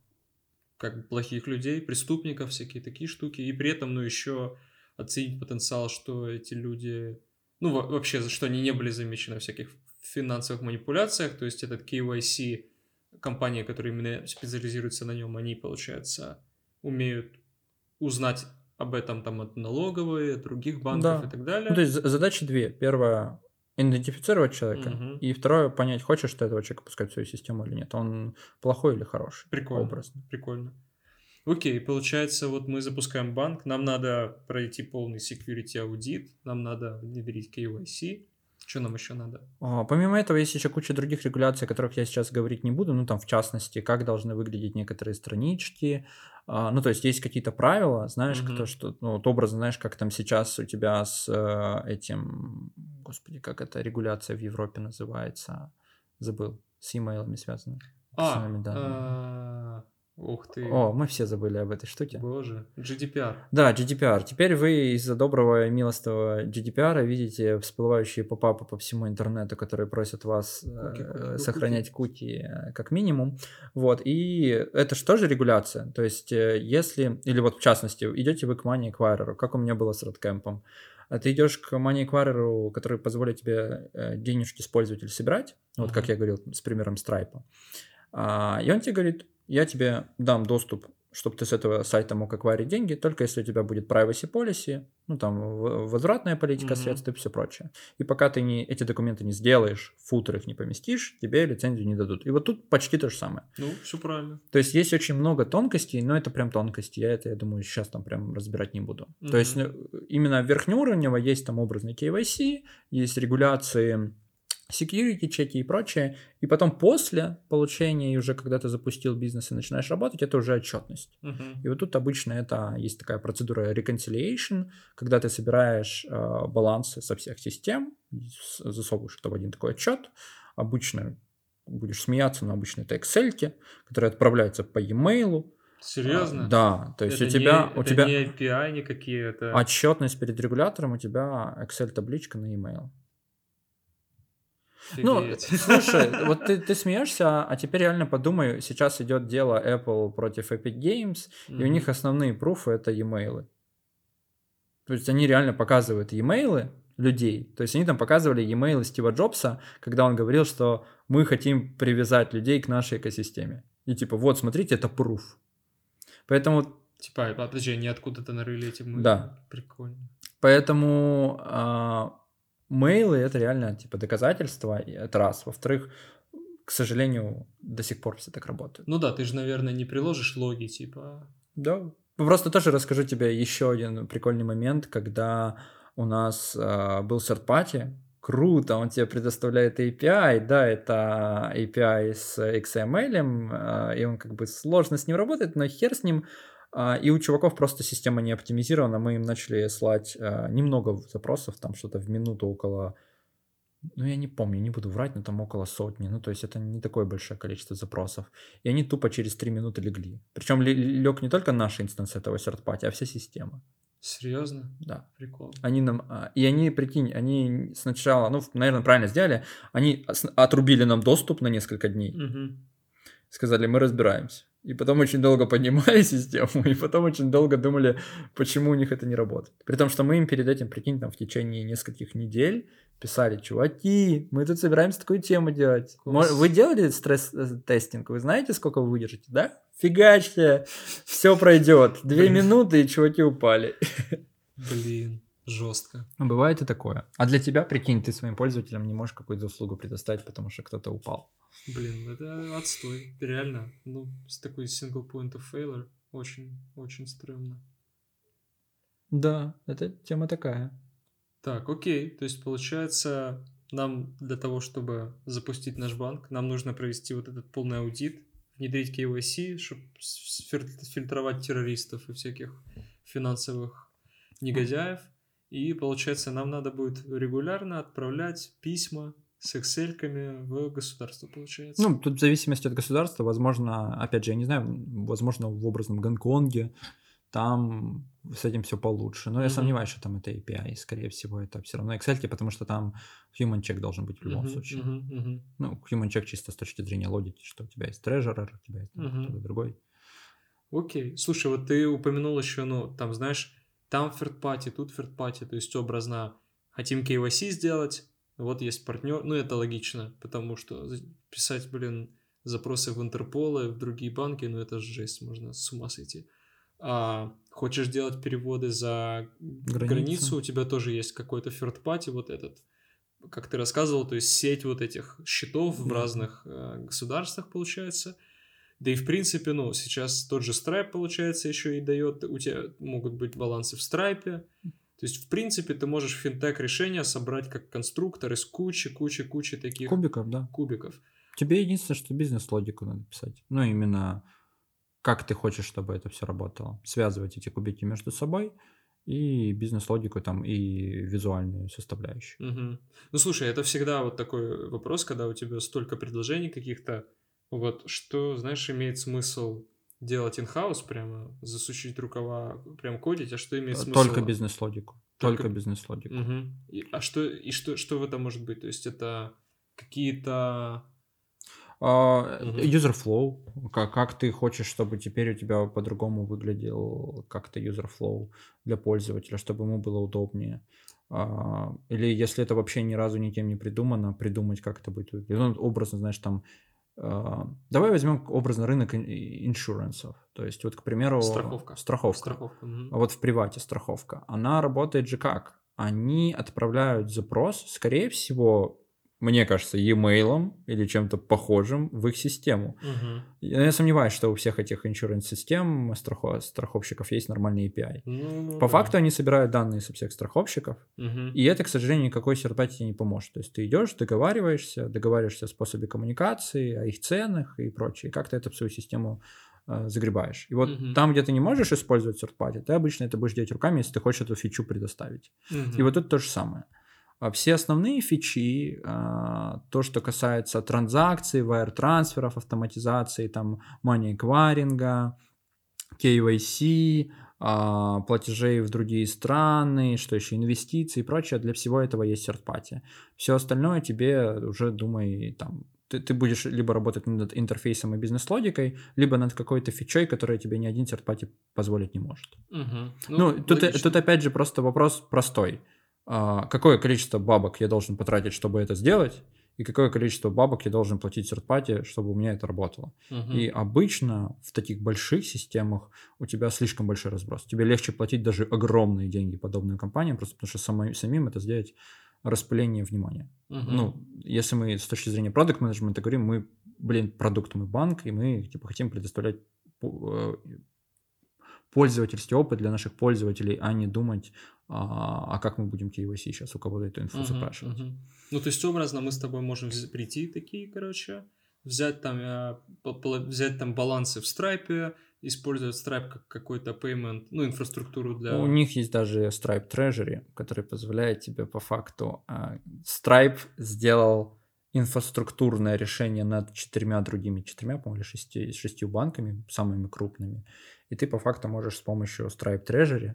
как бы плохих людей, преступников, всякие такие штуки, и при этом, ну, еще оценить потенциал, что эти люди, ну, вообще, что они не были замечены в всяких финансовых манипуляциях, то есть этот KYC компании, которые именно специализируются на нем, они, получается, умеют узнать об этом там от налоговой, от других банков да. и так далее. Ну, то есть задачи две. Первая идентифицировать человека, угу. и второе понять, хочешь ты этого человека пускать в свою систему или нет. Он плохой или хороший. Прикольно. Образно. Прикольно. Окей, получается, вот мы запускаем банк, нам надо пройти полный security аудит, нам надо внедрить KYC, что нам еще надо? А, помимо этого, есть еще куча других регуляций, о которых я сейчас говорить не буду. Ну, там, в частности, как должны выглядеть некоторые странички. А, ну, то есть, есть какие-то правила, знаешь, mm-hmm. кто что... Ну, вот образно, знаешь, как там сейчас у тебя с э, этим... Господи, как эта регуляция в Европе называется? Забыл. С имейлами связано. А, с Ух ты. О, мы все забыли об этой штуке. Боже, GDPR. Да, GDPR. Теперь вы из-за доброго и милостого GDPR видите всплывающие попапы по всему интернету, которые просят вас куки, куки, э, сохранять куки. куки как минимум. Вот, и это же тоже регуляция. То есть, э, если, или вот в частности, идете вы к Money Acquirer, как у меня было с Redcamp, а ты идешь к Money Acquirer, который позволит тебе э, денежки с пользователя собирать, вот как я говорил с примером Stripe, а, и он тебе говорит, я тебе дам доступ, чтобы ты с этого сайта мог акварить деньги, только если у тебя будет privacy policy, ну там возвратная политика mm-hmm. средств и все прочее. И пока ты не, эти документы не сделаешь, футер их не поместишь, тебе лицензию не дадут. И вот тут почти то же самое. Ну, все правильно. То есть есть очень много тонкостей, но это прям тонкости. Я это, я думаю, сейчас там прям разбирать не буду. Mm-hmm. То есть ну, именно верхнеуровнево есть там образный KYC, есть регуляции security чеки и прочее. И потом после получения, и уже когда ты запустил бизнес и начинаешь работать, это уже отчетность. Uh-huh. И вот тут обычно это есть такая процедура reconciliation, когда ты собираешь э, балансы со всех систем, засовываешь это в один такой отчет. Обычно будешь смеяться, но обычно это Excel, которые отправляются по e-mail. Серьезно? А, да, то есть это у тебя... Не, у тебя не API никакие, это... Отчетность перед регулятором, у тебя Excel-табличка на e-mail. Ну, слушай, вот ты, ты смеешься, а теперь реально подумай, сейчас идет дело Apple против Epic Games, mm-hmm. и у них основные пруфы это e-mail. То есть они реально показывают e-mail людей. То есть они там показывали e-mail Стива Джобса, когда он говорил, что мы хотим привязать людей к нашей экосистеме. И типа, вот, смотрите, это пруф. Поэтому... Типа, а, подожди, они откуда-то нарыли эти мы. Да. Прикольно. Поэтому а, мейлы это реально типа доказательство, это раз. Во-вторых, к сожалению, до сих пор все так работают. Ну да, ты же, наверное, не приложишь логи, типа. Да. Просто тоже расскажу тебе еще один прикольный момент, когда у нас э, был серт-пати, круто, он тебе предоставляет API, да, это API с XML, э, и он как бы сложно с ним работает, но хер с ним, а, и у чуваков просто система не оптимизирована. Мы им начали слать а, немного запросов, там что-то в минуту около... Ну, я не помню, не буду врать, но там около сотни. Ну, то есть это не такое большое количество запросов. И они тупо через три минуты легли. Причем лег не только наша инстанс этого серт-пати, а вся система. Серьезно? Да. Прикол. Они нам... А, и они, прикинь, они сначала, ну, наверное, правильно сделали, они отрубили нам доступ на несколько дней. Угу. Сказали, мы разбираемся. И потом очень долго поднимали систему, и потом очень долго думали, почему у них это не работает. При том, что мы им перед этим, прикинь, там в течение нескольких недель писали, чуваки, мы тут собираемся такую тему делать. Класс. Вы делали стресс-тестинг? Вы знаете, сколько вы выдержите, да? Фигачьте, все пройдет. Две минуты, и чуваки упали. Блин. Жестко. Бывает и такое. А для тебя, прикинь, ты своим пользователям не можешь какую-то услугу предоставить, потому что кто-то упал. Блин, это отстой. Реально. Ну, с такой single point of failure очень, очень стрёмно. Да, это тема такая. Так, окей. То есть, получается, нам для того, чтобы запустить наш банк, нам нужно провести вот этот полный аудит, внедрить KYC, чтобы фильтровать террористов и всяких финансовых негодяев. И получается, нам надо будет регулярно отправлять письма с excel в государство, получается. Ну, тут в зависимости от государства, возможно, опять же, я не знаю, возможно, в образном Гонконге там с этим все получше. Но mm-hmm. я сомневаюсь, что там это API. Скорее всего, это все равно Excel, потому что там human check должен быть в любом mm-hmm. случае. Mm-hmm. Ну, human check чисто с точки зрения логики, что у тебя есть treasurer, у тебя есть mm-hmm. кто-то другой. Окей. Слушай, вот ты упомянул еще, ну, там, знаешь, там party, тут party, то есть образно хотим KYC сделать, вот есть партнер, ну, это логично, потому что писать, блин, запросы в Интерпол и в другие банки, ну, это жесть, можно с ума сойти а, хочешь делать переводы за границу. границу, у тебя тоже есть какой-то party, вот этот, как ты рассказывал, то есть сеть вот этих счетов в разных э, государствах получается. Да и в принципе, ну, сейчас тот же Stripe, получается, еще и дает, у тебя могут быть балансы в Stripe. То есть, в принципе, ты можешь финтех решения собрать как конструктор из кучи, кучи, кучи таких... Кубиков, да. Кубиков. Тебе единственное, что бизнес-логику надо писать. Ну, именно как ты хочешь, чтобы это все работало. Связывать эти кубики между собой и бизнес-логику там, и визуальную составляющую. Угу. Ну, слушай, это всегда вот такой вопрос, когда у тебя столько предложений каких-то, вот что, знаешь, имеет смысл делать in-house прямо, засучить рукава, прям кодить, а что имеет смысл? Только бизнес-логику. Только, Только бизнес-логику. Угу. И, а что, и что, что в этом может быть? То есть это какие-то User flow, как, как ты хочешь, чтобы теперь у тебя по-другому выглядел как-то user flow для пользователя, чтобы ему было удобнее. А, или если это вообще ни разу никем не придумано, придумать, как это будет выглядеть. Ну, образно, знаешь, там а, Давай возьмем образно рынок иншурансов. То есть, вот, к примеру, страховка. Страховка. страховка. А вот в привате страховка. Она работает же как? Они отправляют запрос, скорее всего, мне кажется, e-mail или чем-то похожим в их систему. Угу. Я сомневаюсь, что у всех этих иншуренс-систем страхов, страховщиков есть нормальный API. Ну, По да. факту они собирают данные со всех страховщиков, угу. и это, к сожалению, никакой серпати тебе не поможет. То есть ты идешь, договариваешься, договариваешься о способе коммуникации, о их ценах и прочее, и как ты это в свою систему э, загребаешь. И вот угу. там, где ты не можешь использовать third party, ты обычно это будешь делать руками, если ты хочешь эту фичу предоставить. Угу. И вот тут то же самое. Все основные фичи, а, то, что касается транзакций, wire-трансферов, автоматизации, там, money acquiring, KYC, а, платежей в другие страны, что еще, инвестиции и прочее, для всего этого есть серт-пати. Все остальное тебе уже, думай, там, ты, ты будешь либо работать над интерфейсом и бизнес-логикой, либо над какой-то фичой, которая тебе ни один серт-пати позволить не может. Угу. Ну, ну тут, тут опять же просто вопрос простой а, какое количество бабок я должен потратить, чтобы это сделать, и какое количество бабок я должен платить third чтобы у меня это работало. Угу. И обычно в таких больших системах у тебя слишком большой разброс. Тебе легче платить даже огромные деньги подобным компаниям, просто потому что самой, самим это сделать распыление внимания. Угу. Ну, если мы с точки зрения продукт менеджмента говорим, мы, блин, продукт, мы банк, и мы типа хотим предоставлять э, пользовательский опыт для наших пользователей, а не думать, а, а как мы будем KYC сейчас у кого-то эту инфу uh-huh, запрашивать. Uh-huh. Ну, то есть образно мы с тобой можем прийти такие, короче, взять там, э, взять там балансы в Stripe, использовать Stripe как какой-то payment, ну, инфраструктуру для... У них есть даже Stripe Treasury, который позволяет тебе по факту... Э, Stripe сделал инфраструктурное решение над четырьмя другими, четырьмя, по-моему, шести, шестью банками, самыми крупными. И ты по факту можешь с помощью Stripe Treasury,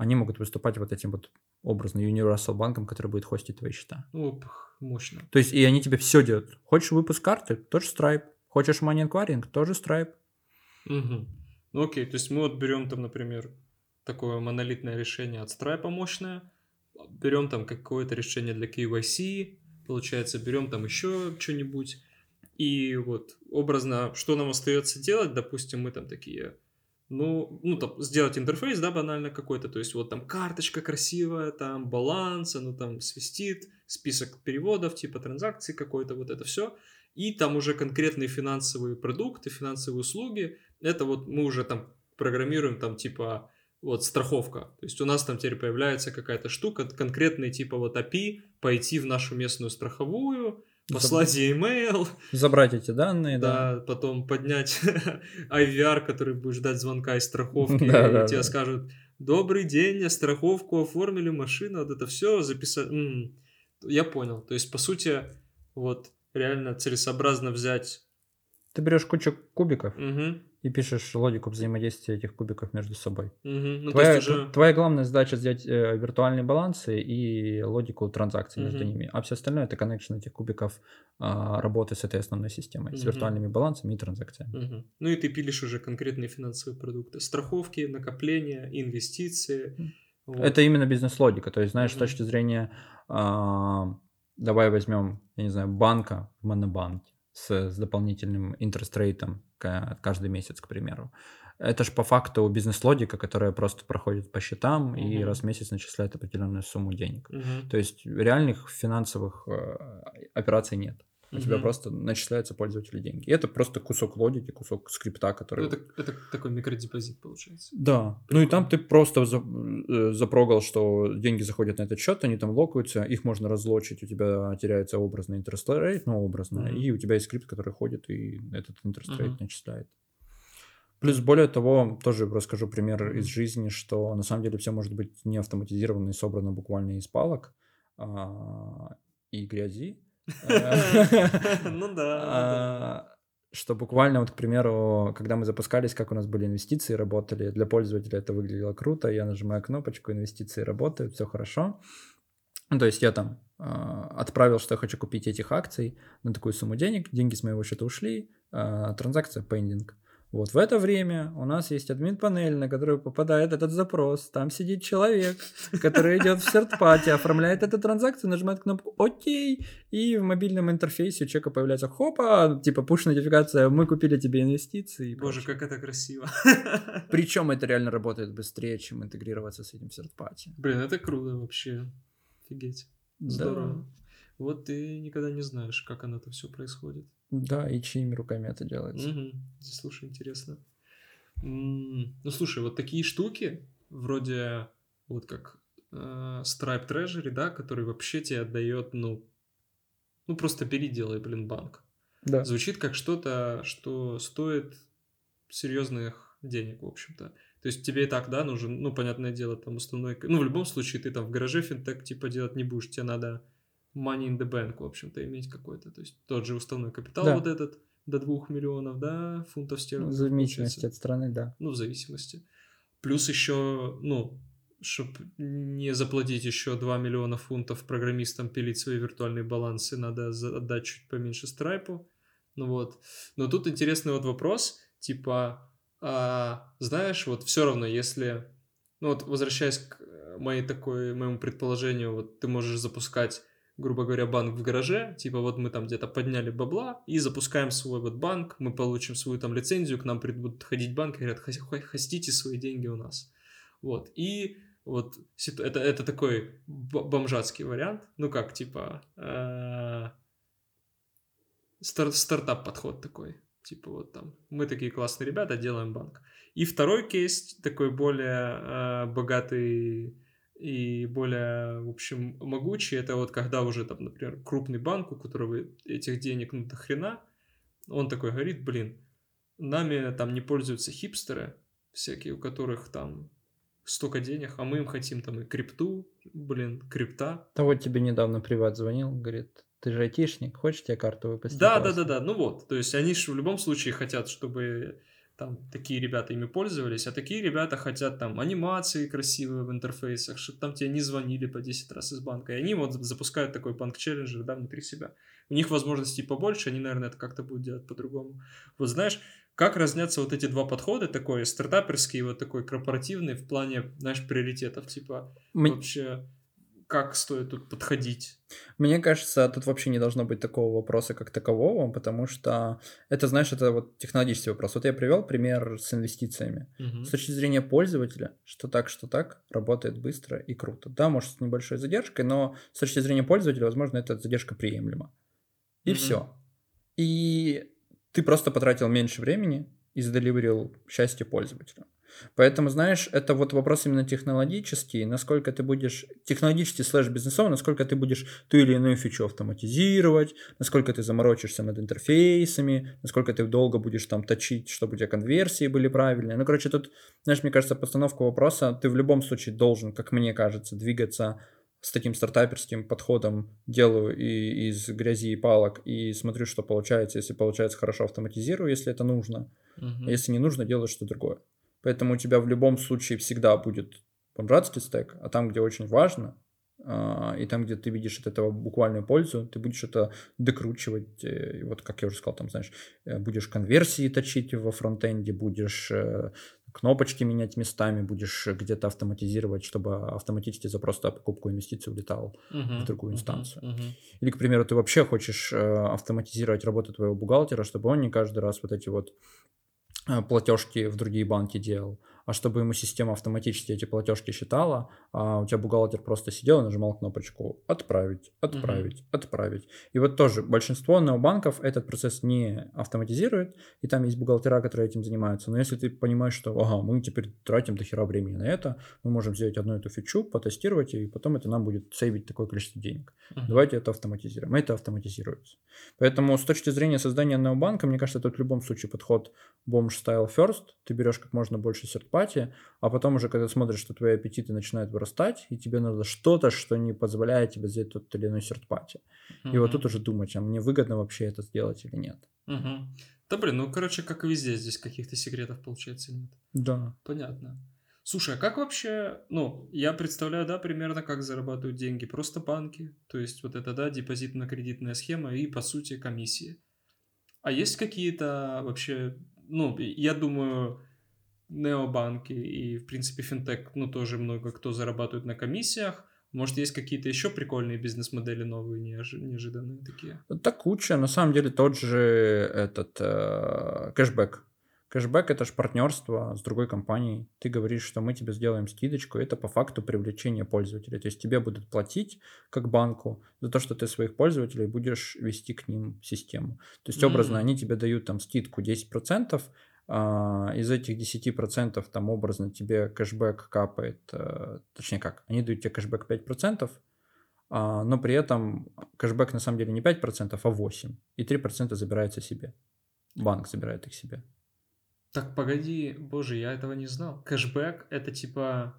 они могут выступать вот этим вот образно Universal банком, который будет хостить твои счета. Оп, мощно. То есть, и они тебе все делают. Хочешь выпуск карты? Тоже Stripe. Хочешь money acquiring? Тоже Stripe. Угу. Ну окей, то есть мы вот берем там, например, такое монолитное решение от Stripe мощное, берем там какое-то решение для KYC, получается, берем там еще что-нибудь, и вот образно, что нам остается делать, допустим, мы там такие, ну, ну там, сделать интерфейс, да, банально какой-то, то есть вот там карточка красивая, там баланс, ну там свистит, список переводов, типа транзакций какой-то, вот это все, и там уже конкретные финансовые продукты, финансовые услуги, это вот мы уже там программируем там типа вот страховка. То есть у нас там теперь появляется какая-то штука, конкретный типа вот API, пойти в нашу местную страховую, послать e-mail. Забрать эти данные, да. Да, потом поднять IVR, который будет ждать звонка из страховки, Да, и да, тебе да. скажут, добрый день, страховку оформили, машину, вот это все записать. Я понял. То есть, по сути, вот реально целесообразно взять... Ты берешь кучу кубиков Мгм, и пишешь логику взаимодействия этих кубиков между собой. мгм. Ну, твоя, уже... твоя главная задача сделать э, виртуальные балансы и логику транзакций между Мгм. ними, а все остальное это коннекшн этих кубиков а, работы с этой основной системой, с Мгм. виртуальными балансами и транзакциями. Мгм. Ну и ты пилишь уже конкретные финансовые продукты. Страховки, накопления, инвестиции. Вот. Это именно бизнес-логика, то есть, знаешь, с Мгм. точки зрения, а, давай возьмем, я не знаю, банка в монобанке с, с дополнительным интерестрейтом каждый месяц, к примеру. Это же по факту бизнес-логика, которая просто проходит по счетам и Мгм. раз в месяц начисляет определенную сумму денег. Мгм. То есть реальных финансовых э, операций нет. У тебя Мгм. просто начисляются пользователи деньги. И это просто кусок логики, кусок скрипта, Ну, который... это, это такой микродепозит получается. Да. Ну и там ты просто за- э, запрогал, что деньги заходят на этот счет, они там локаются, их можно разлочить, у тебя теряется образный интерest rate, ну образно, Мгм. и у тебя есть скрипт, который ходит и этот rate Мгм. начисляет. Плюс, более того, тоже расскажу пример из жизни, что на самом деле все может быть не автоматизировано и собрано буквально из палок а, и грязи. Ну да, ну да. А, Что буквально, вот, к примеру, когда мы запускались, как у нас были инвестиции, работали, для пользователя это выглядело круто, я нажимаю кнопочку, инвестиции работают, все хорошо. Ну, то есть я там а, отправил, что я хочу купить этих акций на такую сумму денег, деньги с моего счета ушли, а, транзакция pending. Вот в это время у нас есть админ-панель, на которую попадает этот запрос. Там сидит человек, который идет в серт-пати, оформляет эту транзакцию, нажимает кнопку «Окей», и в мобильном интерфейсе у человека появляется «Хопа», типа пуш-нотификация «Мы купили тебе инвестиции». Боже, прочее. как это красиво. Причем это реально работает быстрее, чем интегрироваться с этим серт-пати. Блин, это круто вообще. Офигеть. Здорово. Да. Вот ты никогда не знаешь, как оно-то все происходит. Да, и чьими руками это делается. Мгм. Слушай, интересно. Ну, слушай, вот такие штуки, вроде вот как э, Stripe Treasury, да, который вообще тебе отдает, ну, ну просто бери, делай, блин, банк. Да. Звучит как что-то, что стоит серьезных денег, в общем-то. То есть тебе и так, да, нужен, ну, понятное дело, там основной... Ну, в любом случае, ты там в гараже финтех типа делать не будешь, тебе надо money in the bank, в общем-то, иметь какой-то. То есть тот же уставной капитал Да. вот этот до 2 миллионов, да, фунтов В стерлингов. зависимости получается. от страны, да. Ну, в зависимости. Плюс еще, ну, чтобы не заплатить еще 2 миллиона фунтов программистам пилить свои виртуальные балансы, надо отдать чуть поменьше страйпу. Ну вот. Но тут интересный вот вопрос, типа, а, знаешь, вот все равно, если, ну вот возвращаясь к моей такой, моему предположению, вот ты можешь запускать, грубо говоря, банк в гараже, типа вот мы там где-то подняли бабла и запускаем свой вот банк, мы получим свою там лицензию, к нам будут ходить банки и говорят, «Хос- хо- хостите свои деньги у нас. Вот, и вот это, это такой бомжатский вариант, ну как, типа, э, стар- стартап-подход такой. Типа вот там, мы такие классные ребята, делаем банк. И второй кейс, такой более э, богатый и более, в общем, могучий, это вот когда уже там, например, крупный банк, у которого этих денег ну до хрена, он такой говорит, блин, нами там не пользуются хипстеры всякие, у которых там столько денег, а мы им хотим там и крипту, блин, крипта, Да вот тебе недавно приват звонил, говорит, ты же айтишник, хочешь тебе карту выпустить? Да, да, классно?» да, да. Ну вот. То есть они же в любом случае хотят, чтобы там такие ребята ими пользовались, а такие ребята хотят там анимации красивые в интерфейсах, чтобы там тебе не звонили по 10 раз из банка. И они вот запускают такой банк-челленджер, да, внутри себя. У них возможностей побольше, они, наверное, это как-то будут делать по-другому. Вот знаешь, как разнятся вот эти два подхода, такой стартаперский и вот такой корпоративный в плане, знаешь, приоритетов, типа М- вообще как стоит тут подходить? Мне кажется, тут вообще не должно быть такого вопроса как такового, потому что это, знаешь, это вот технологический вопрос. Вот я привел пример с инвестициями. Мгм. С точки зрения пользователя, что так, что так, работает быстро и круто. Да, может, с небольшой задержкой, но с точки зрения пользователя, возможно, эта задержка приемлема. И Мгм. все. И ты просто потратил меньше времени и заделиверил счастье пользователю. Поэтому, знаешь, это вот вопрос именно технологический, насколько ты будешь, технологический слэш бизнесовый, насколько ты будешь ту или иную фичу автоматизировать, насколько ты заморочишься над интерфейсами, насколько ты долго будешь там точить, чтобы у тебя конверсии были правильные. Ну, короче, тут, знаешь, мне кажется, постановка вопроса, ты в любом случае должен, как мне кажется, двигаться с таким стартаперским подходом делаю и из грязи и палок и смотрю, что получается. Если получается, хорошо автоматизирую, если это нужно. Uh-huh. если не нужно, делаю что другое. Поэтому у тебя в любом случае всегда будет бомжатский стек, а там, где очень важно, а, и там, где ты видишь от этого буквальную пользу, ты будешь это докручивать, э, и вот как я уже сказал, там, знаешь, э, будешь конверсии точить во фронтенде, будешь э, кнопочки менять местами, будешь где-то автоматизировать, чтобы автоматически запрос о покупку инвестиций улетал uh-huh, в другую инстанцию. Uh-huh, uh-huh. Или, к примеру, ты вообще хочешь автоматизировать работу твоего бухгалтера, чтобы он не каждый раз вот эти вот платежки в другие банки делал, а чтобы ему система автоматически эти платежки считала, а у тебя бухгалтер просто сидел и нажимал кнопочку «Отправить», «Отправить», угу. «Отправить». И вот тоже большинство необанков этот процесс не автоматизирует, и там есть бухгалтера, которые этим занимаются. Но если ты понимаешь, что ага, мы теперь тратим до хера времени на это, мы можем взять одну эту фичу, потестировать, и потом это нам будет сейвить такое количество денег. Угу. Давайте это автоматизируем. Это автоматизируется. Поэтому с точки зрения создания необанка, мне кажется, тут в любом случае подход бомж style first. Ты берешь как можно больше серт-пати, а потом уже, когда смотришь, что твои аппетиты начинают вырастать, и тебе надо что-то, что не позволяет тебе взять тот или иной серт-пати. Mm-hmm. И вот тут уже думать, а мне выгодно вообще это сделать или нет. Mm-hmm. Да блин, ну короче, как и везде, здесь каких-то секретов получается нет. Да. Понятно. Слушай, а как вообще, ну, я представляю, да, примерно как зарабатывают деньги. Просто банки, то есть вот это, да, депозитно-кредитная схема и, по сути, комиссии. А есть какие-то вообще, ну, я думаю, необанки и, в принципе, финтех, ну, тоже много кто зарабатывает на комиссиях. Может, есть какие-то еще прикольные бизнес-модели новые, неожи- неожиданные такие? Да куча. На самом деле тот же этот э, кэшбэк. Кэшбэк это же партнерство с другой компанией. Ты говоришь, что мы тебе сделаем скидочку. Это по факту привлечение пользователей. То есть тебе будут платить как банку за то, что ты своих пользователей будешь вести к ним систему. То есть образно mm-hmm. они тебе дают там скидку 10%, а, из этих 10% там образно тебе кэшбэк капает, э, точнее как, они дают тебе кэшбэк 5%, а, но при этом кэшбэк на самом деле не 5%, а 8%, и 3% забирается себе. Банк забирает их себе. Так, погоди, боже, я этого не знал. Кэшбэк это типа...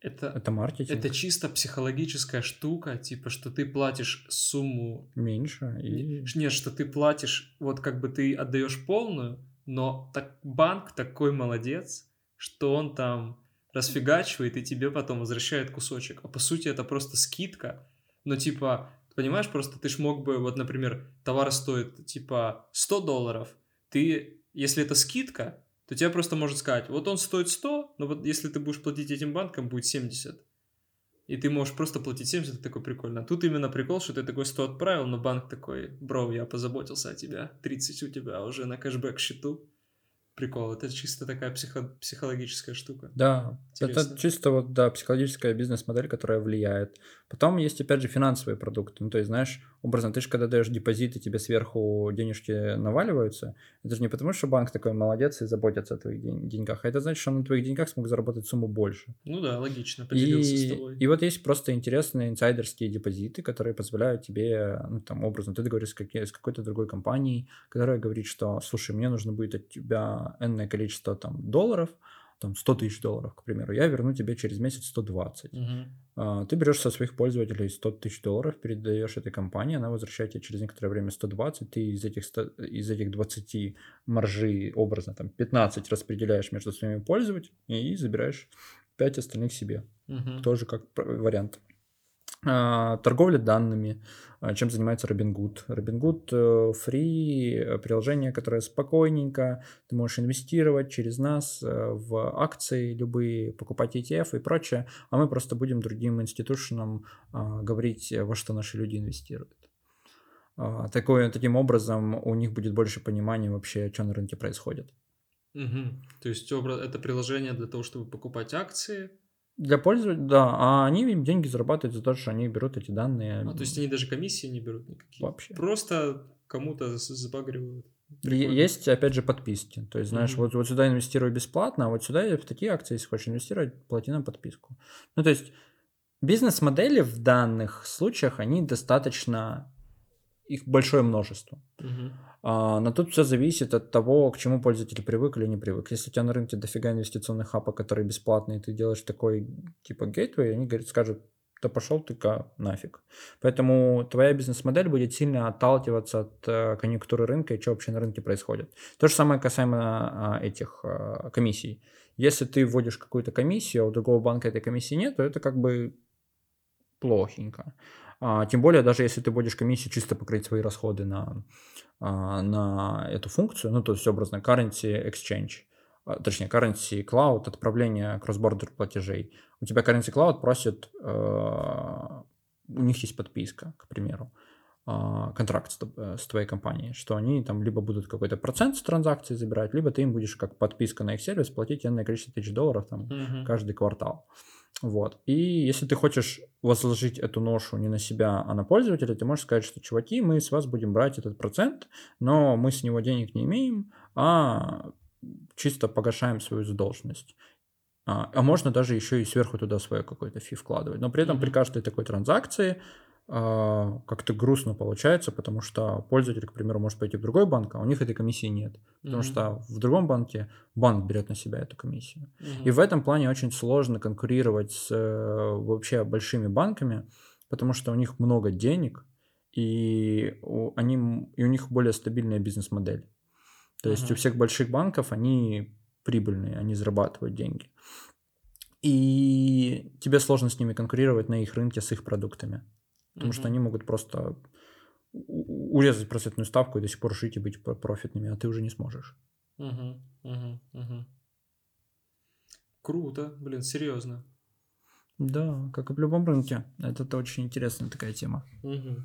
Это, это маркетинг. Это чисто психологическая штука, типа, что ты платишь сумму... Меньше. И... Нет, что ты платишь, вот как бы ты отдаешь полную, но так, банк такой молодец, что он там расфигачивает и тебе потом возвращает кусочек. А по сути это просто скидка. Но типа, понимаешь, просто ты ж мог бы, вот, например, товар стоит типа 100 долларов, ты, если это скидка, то тебе просто может сказать, вот он стоит 100, но вот если ты будешь платить этим банкам, будет 70 и ты можешь просто платить 70, это такой прикольно. А тут именно прикол, что ты такой 100 отправил, но банк такой, бро, я позаботился о тебя, 30 у тебя уже на кэшбэк счету, прикол. Это чисто такая психо- психологическая штука. Да, Интересно. это чисто вот, да, психологическая бизнес-модель, которая влияет. Потом есть, опять же, финансовые продукты. Ну, то есть, знаешь, образно, ты же когда даешь депозит, и тебе сверху денежки наваливаются, это же не потому, что банк такой молодец и заботится о твоих день- деньгах, а это значит, что он на твоих деньгах смог заработать сумму больше. Ну да, логично, поделился и, с тобой. И вот есть просто интересные инсайдерские депозиты, которые позволяют тебе, ну, там, образно, ты договоришься с, с какой-то другой компанией, которая говорит, что, слушай, мне нужно будет от тебя энное количество там долларов, там 100 тысяч долларов, к примеру, я верну тебе через месяц 120. Угу. А, ты берешь со своих пользователей 100 тысяч долларов, передаешь этой компании, она возвращает тебе через некоторое время 120, ты из этих, 100, из этих 20 маржи образно там 15 распределяешь между своими пользователями и забираешь 5 остальных себе. Угу. Тоже как вариант. А, торговля данными, а, чем занимается Robinhood. Robinhood э, free э, приложение, которое спокойненько, ты можешь инвестировать через нас э, в акции любые, покупать ETF и прочее, а мы просто будем другим институционам а, говорить, во что наши люди инвестируют. Такое, таким образом у них будет больше понимания вообще, что на рынке происходит. Угу. То есть это приложение для того, чтобы покупать акции, для пользователя, да, а они им деньги зарабатывают за то, что они берут эти данные. А, то есть они даже комиссии не берут никакие? Вообще. Просто кому-то забагривают. Есть, опять же, подписки. То есть, знаешь, mm-hmm. вот, вот сюда инвестирую бесплатно, а вот сюда в такие акции, если хочешь инвестировать, плати на подписку. Ну, то есть, бизнес-модели в данных случаях, они достаточно, их большое множество. Mm-hmm. А, но тут все зависит от того, к чему пользователь привык или не привык. Если у тебя на рынке дофига инвестиционных апов, которые бесплатные, ты делаешь такой типа гейтвей, они говорят, скажут, да пошел ты-ка нафиг. Поэтому твоя бизнес-модель будет сильно отталкиваться от э, конъюнктуры рынка и что вообще на рынке происходит. То же самое касаемо э, этих э, комиссий. Если ты вводишь какую-то комиссию, а у другого банка этой комиссии нет, то это как бы плохенько. А, тем более, даже если ты вводишь комиссию чисто покрыть свои расходы на, а, на эту функцию, ну, то есть образно currency exchange, а, точнее, currency cloud, отправление cross-border платежей. У тебя currency cloud просит, э, у них есть подписка, к примеру, э, контракт с, э, с твоей компанией, что они там либо будут какой-то процент с транзакций забирать, либо ты им будешь как подписка на их сервис платить энное количество тысяч долларов там mm-hmm. каждый квартал. Вот. И если ты хочешь возложить эту ношу не на себя, а на пользователя, ты можешь сказать, что, чуваки, мы с вас будем брать этот процент, но мы с него денег не имеем, а чисто погашаем свою задолженность. А, а можно даже еще и сверху туда свое какой-то фи вкладывать. Но при этом при каждой такой транзакции как-то грустно получается, потому что пользователь, к примеру, может пойти в другой банк, а у них этой комиссии нет. Потому mm-hmm. что в другом банке банк берет на себя эту комиссию. Mm-hmm. И в этом плане очень сложно конкурировать с э, вообще большими банками, потому что у них много денег, и у, они, и у них более стабильная бизнес-модель. То есть у всех больших банков они прибыльные, они зарабатывают деньги. И тебе сложно с ними конкурировать на их рынке с их продуктами. Потому что они могут просто урезать процентную ставку и до сих пор жить и быть профитными, а ты уже не сможешь. Угу, угу, угу. Круто, блин, серьезно. Да, как и в любом рынке. Это, это очень интересная такая тема. Угу.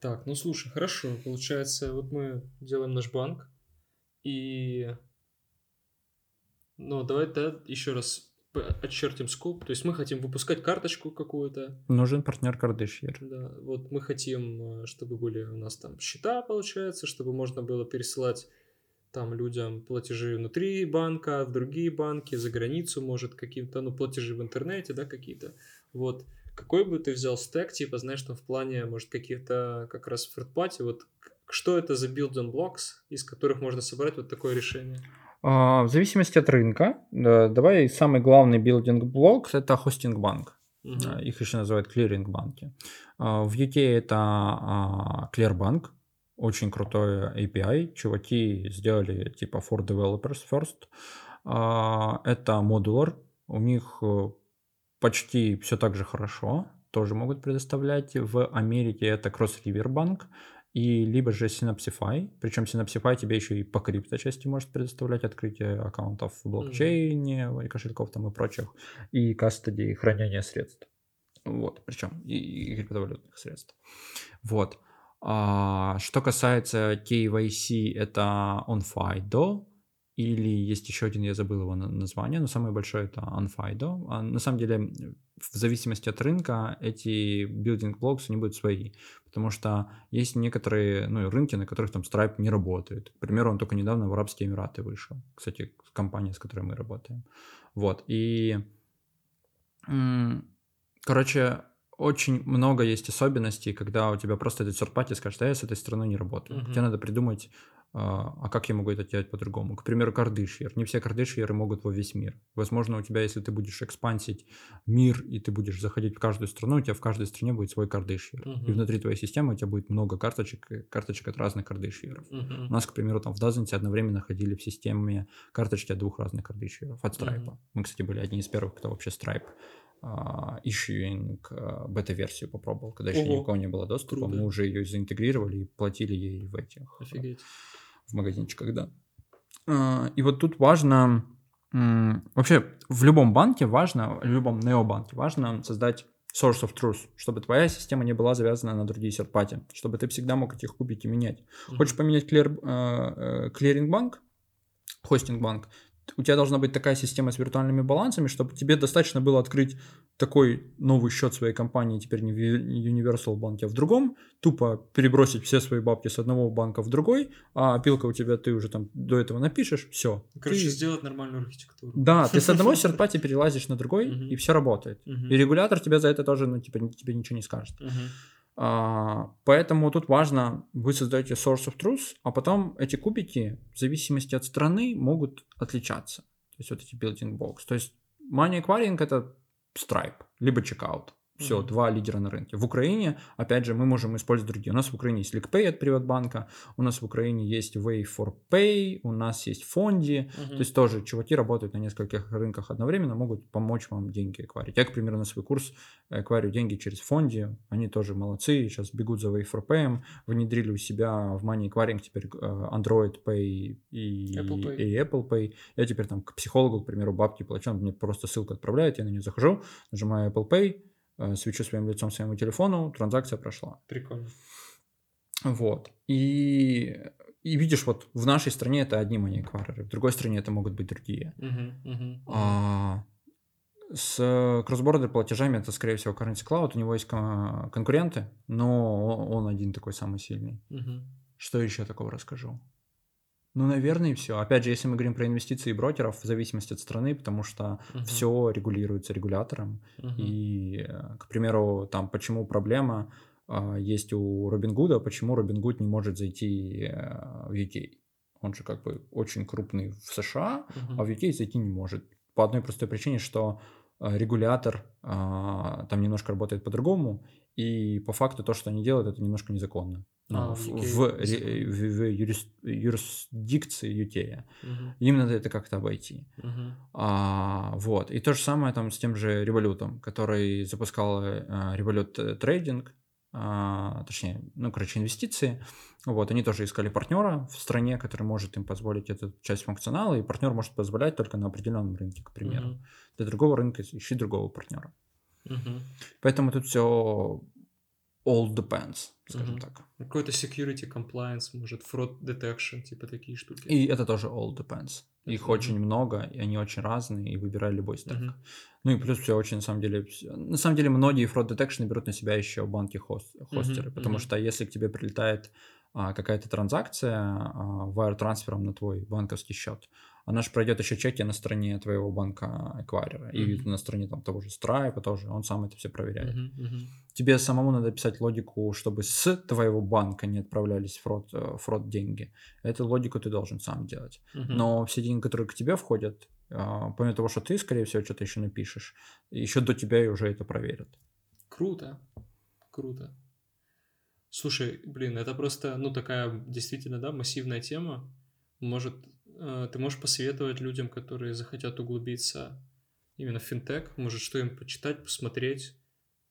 Так, ну слушай, хорошо. Получается, вот мы делаем наш банк, и... Ну, давай да, еще раз отчертим скоп. То есть мы хотим выпускать карточку какую-то. Нужен партнер Кардашьер. Да, вот мы хотим, э, чтобы были у нас там счета, получается, чтобы можно было пересылать там людям платежи внутри банка, в другие банки, за границу, может, каким-то, ну, платежи в интернете, да, какие-то. Вот. Какой бы ты взял стек, типа, знаешь, там в плане, может, каких-то как раз third вот что это за building blocks, из которых можно собрать вот такое решение? А, в зависимости от рынка, давай самый главный building блок это хостинг банк. Uh-huh. Их еще называют клиринг банки. А, в UK это Clearbank, очень крутой API. Чуваки сделали типа for developers first. Это Modular. У них э, почти все так же хорошо. Тоже могут предоставлять. В Америке это Cross River Bank и либо же Synapsify, причем Synapsify тебе еще и по крипточасти может предоставлять открытие аккаунтов в блокчейне, mm-hmm. кошельков там и прочих, и кастодии хранения средств. Вот, причем и, и криптовалютных средств. Вот. А, что касается KYC, это OnFido, или есть еще один, я забыл его название, но самое большое это OnFido. А на самом деле, в зависимости от рынка, эти building blocks, они будут свои. Потому что есть некоторые ну, рынки, на которых там Stripe не работает. К примеру, он только недавно в Арабские Эмираты вышел. Кстати, компания, с которой мы работаем. Вот. И, короче, очень много есть особенностей, когда у тебя просто этот third скажет, а я с этой страной не работаю. Uh-huh. Тебе надо придумать а, а как я могу это делать по-другому? К примеру, кардышьер. Не все кардышьеры могут во весь мир. Возможно, у тебя, если ты будешь экспансить мир, и ты будешь заходить в каждую страну, у тебя в каждой стране будет свой кардышьер. Uh-huh. И внутри твоей системы у тебя будет много карточек, карточек от разных кардышьеров. Uh-huh. У нас, к примеру, там в Дазенте одновременно ходили в системе карточки от двух разных кардышьеров, от Stripe. Uh-huh. Мы, кстати, были одни из первых, кто вообще Stripe ишьюинг uh, бета-версию попробовал, когда еще Ого. никого не было доступа. Круто. Мы уже ее заинтегрировали и платили ей в этих. Офигеть в магазинчиках, да. А, и вот тут важно, вообще в любом банке важно, в любом необанке важно создать source of truth, чтобы твоя система не была завязана на другие серпати, чтобы ты всегда мог этих купить и менять. Mm-hmm. Хочешь поменять клир, клиринг банк, хостинг банк, у тебя должна быть такая система с виртуальными балансами, чтобы тебе достаточно было открыть такой новый счет своей компании, теперь не в Universal банке, а в другом, тупо перебросить все свои бабки с одного банка в другой, а пилка у тебя ты уже там до этого напишешь, все. Короче, ты... сделать нормальную архитектуру. Да, ты с одного серпати перелазишь на другой, и все работает. И регулятор тебе за это тоже, ну, типа, тебе ничего не скажет. А, поэтому тут важно, вы создаете source of truth, а потом эти кубики в зависимости от страны могут отличаться. То есть вот эти building box. То есть money acquiring это Stripe, либо Checkout. Все, mm-hmm. два лидера на рынке. В Украине, опять же, мы можем использовать другие. У нас в Украине есть LickPay от Приватбанка, у нас в Украине есть Way for Pay, у нас есть Фонди. Mm-hmm. То есть тоже чуваки работают на нескольких рынках одновременно, могут помочь вам деньги экварить. Я, к примеру, на свой курс экварю деньги через Фонди. Они тоже молодцы, сейчас бегут за Way for Pay, внедрили у себя в Money Acquiring теперь э, Android Pay и Apple Pay. и Apple Pay. Я теперь там к психологу, к примеру, бабки плачу, он мне просто ссылку отправляет, я на нее захожу, нажимаю Apple Pay, Э, свечу своим лицом своему телефону, транзакция прошла. Прикольно. Вот. И, и видишь, вот в нашей стране это одни money в другой стране это могут быть другие. Uh-huh, uh-huh, А, с кросс-бордер платежами это, скорее всего, Currency Cloud. У него есть конкуренты, но он один такой самый сильный. Uh-huh. Что еще такого расскажу? Ну, наверное, и все. Опять же, если мы говорим про инвестиции и брокеров, в зависимости от страны, потому что uh-huh. все регулируется регулятором. Uh-huh. И, э, к примеру, там почему проблема э, есть у Робингуда, почему Робингуд не может зайти э, в UK. Он же как бы очень крупный в США, uh-huh. а в UK зайти не может. По одной простой причине, что регулятор э, там немножко работает по-другому, и по факту то, что они делают, это немножко незаконно. Ну, а, в, в, в, в юрис, юрисдикции Ютея. Угу. Им надо это как-то обойти. Угу. А, вот. И то же самое там с тем же револютом, который запускал а, Revolut Trading, а, точнее, ну, короче, инвестиции. Вот, они тоже искали партнера в стране, который может им позволить эту часть функционала, и партнер может позволять только на определенном рынке, к примеру. Угу. Для другого рынка ищи другого партнера. Угу. Поэтому тут все all depends, скажем mm-hmm. так. Какой-то security compliance, может, fraud detection, типа такие штуки. И это тоже all depends. Их mm-hmm. очень много, и они очень разные, и выбирай любой стек. Mm-hmm. Ну и плюс все очень, на самом деле, на самом деле многие fraud detection берут на себя еще банки хост, хостеры, mm-hmm. потому mm-hmm. что если к тебе прилетает а, какая-то транзакция а, wire трансфером на твой банковский счет, она же пройдет еще чеки на стороне твоего банка эквайрера mm-hmm. и на стороне там того же Stripe тоже, он сам это все проверяет. Mm-hmm. Mm-hmm. Тебе самому надо писать логику, чтобы с твоего банка не отправлялись фрод, э, фрод деньги. Эту логику ты должен сам делать. Mm-hmm. Но все деньги, которые к тебе входят, а, помимо того, что ты, скорее всего, что-то еще напишешь, еще до тебя и уже это проверят. Круто, круто. Слушай, блин, это просто, ну, такая действительно, да, массивная тема. Может, э, ты можешь посоветовать людям, которые захотят углубиться именно в финтех, может, что им почитать, посмотреть,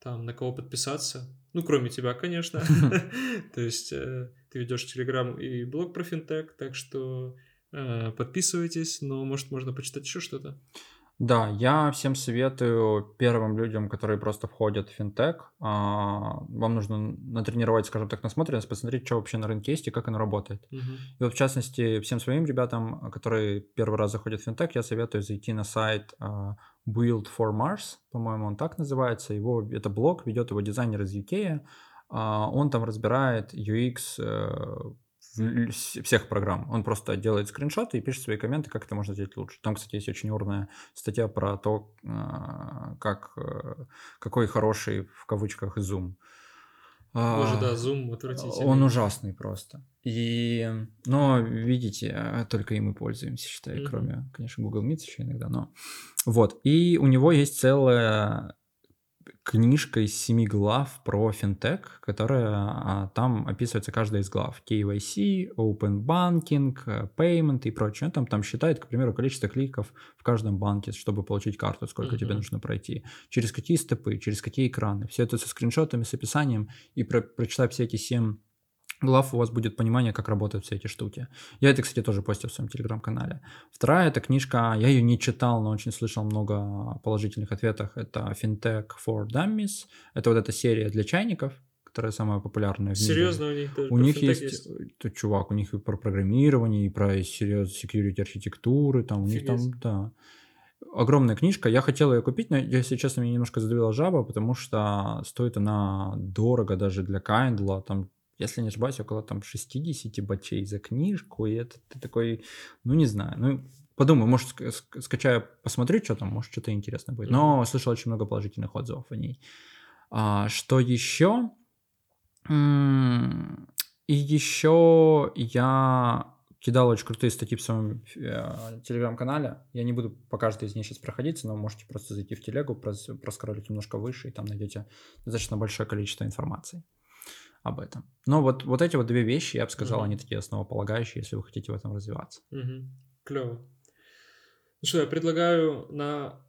там, на кого подписаться? Ну, кроме тебя, конечно. То есть э, ты ведешь Телеграм и блог про финтех, так что э, подписывайтесь, но, может, можно почитать еще что-то. Да, я всем советую первым людям, которые просто входят в финтех, а, вам нужно натренировать, скажем так, насмотренность, посмотреть, что вообще на рынке есть и как оно работает. Угу. И вот в частности, всем своим ребятам, которые первый раз заходят в финтех, я советую зайти на сайт а, Build for Mars, по-моему, он так называется. Его, это блог, ведет его дизайнер из UK. А, он там разбирает UX э, всех программ. Он просто делает скриншоты и пишет свои комменты, как это можно сделать лучше. Там, кстати, есть очень урная статья про то, а, как, э, какой хороший, в кавычках, зум. Боже, да, зум отвратительный. Он ужасный просто. И, но, видите, только им и пользуемся, считай, mm-hmm. кроме, конечно, Google Meet еще иногда, но... Вот, и у него есть целая книжка из семи глав про финтех, которая а, там описывается каждая из глав. KYC, Open Banking, Payment и прочее. Там, там считает, к примеру, количество кликов в каждом банке, чтобы получить карту, сколько uh-huh. тебе нужно пройти, через какие степы, через какие экраны. Все это со скриншотами, с описанием. И про, прочитав все эти семь глав у вас будет понимание, как работают все эти штуки. Я это, кстати, тоже постил в своем телеграм-канале. Вторая эта книжка, я ее не читал, но очень слышал много положительных ответов. Это FinTech for Dummies. Это вот эта серия для чайников, которая самая популярная в мире. Серьезно, у них даже У них есть, есть, то, чувак, у них и про программирование, и про серьезно security архитектуры, там у них там, да. Огромная книжка. Я хотел ее купить, но, если честно, меня немножко задавила жаба, потому что стоит она дорого даже для Kindle. Там если не ошибаюсь, около там 60 бачей за книжку, и это ты такой, ну не знаю, ну подумаю, может скачаю, посмотрю, что там, может что-то интересное будет. Но слышал очень много положительных отзывов о ней. А, что еще? И еще я кидал очень крутые статьи в своем э, телеграм-канале. Я не буду по каждой из них сейчас проходиться, но можете просто зайти в телегу, прос, проскролить немножко выше, и там найдете достаточно большое количество информации об этом. Но вот, вот эти вот две вещи, я бы сказал, mm-hmm. они такие основополагающие, если вы хотите в этом развиваться. Mm-hmm. Клево. Ну что, я предлагаю на,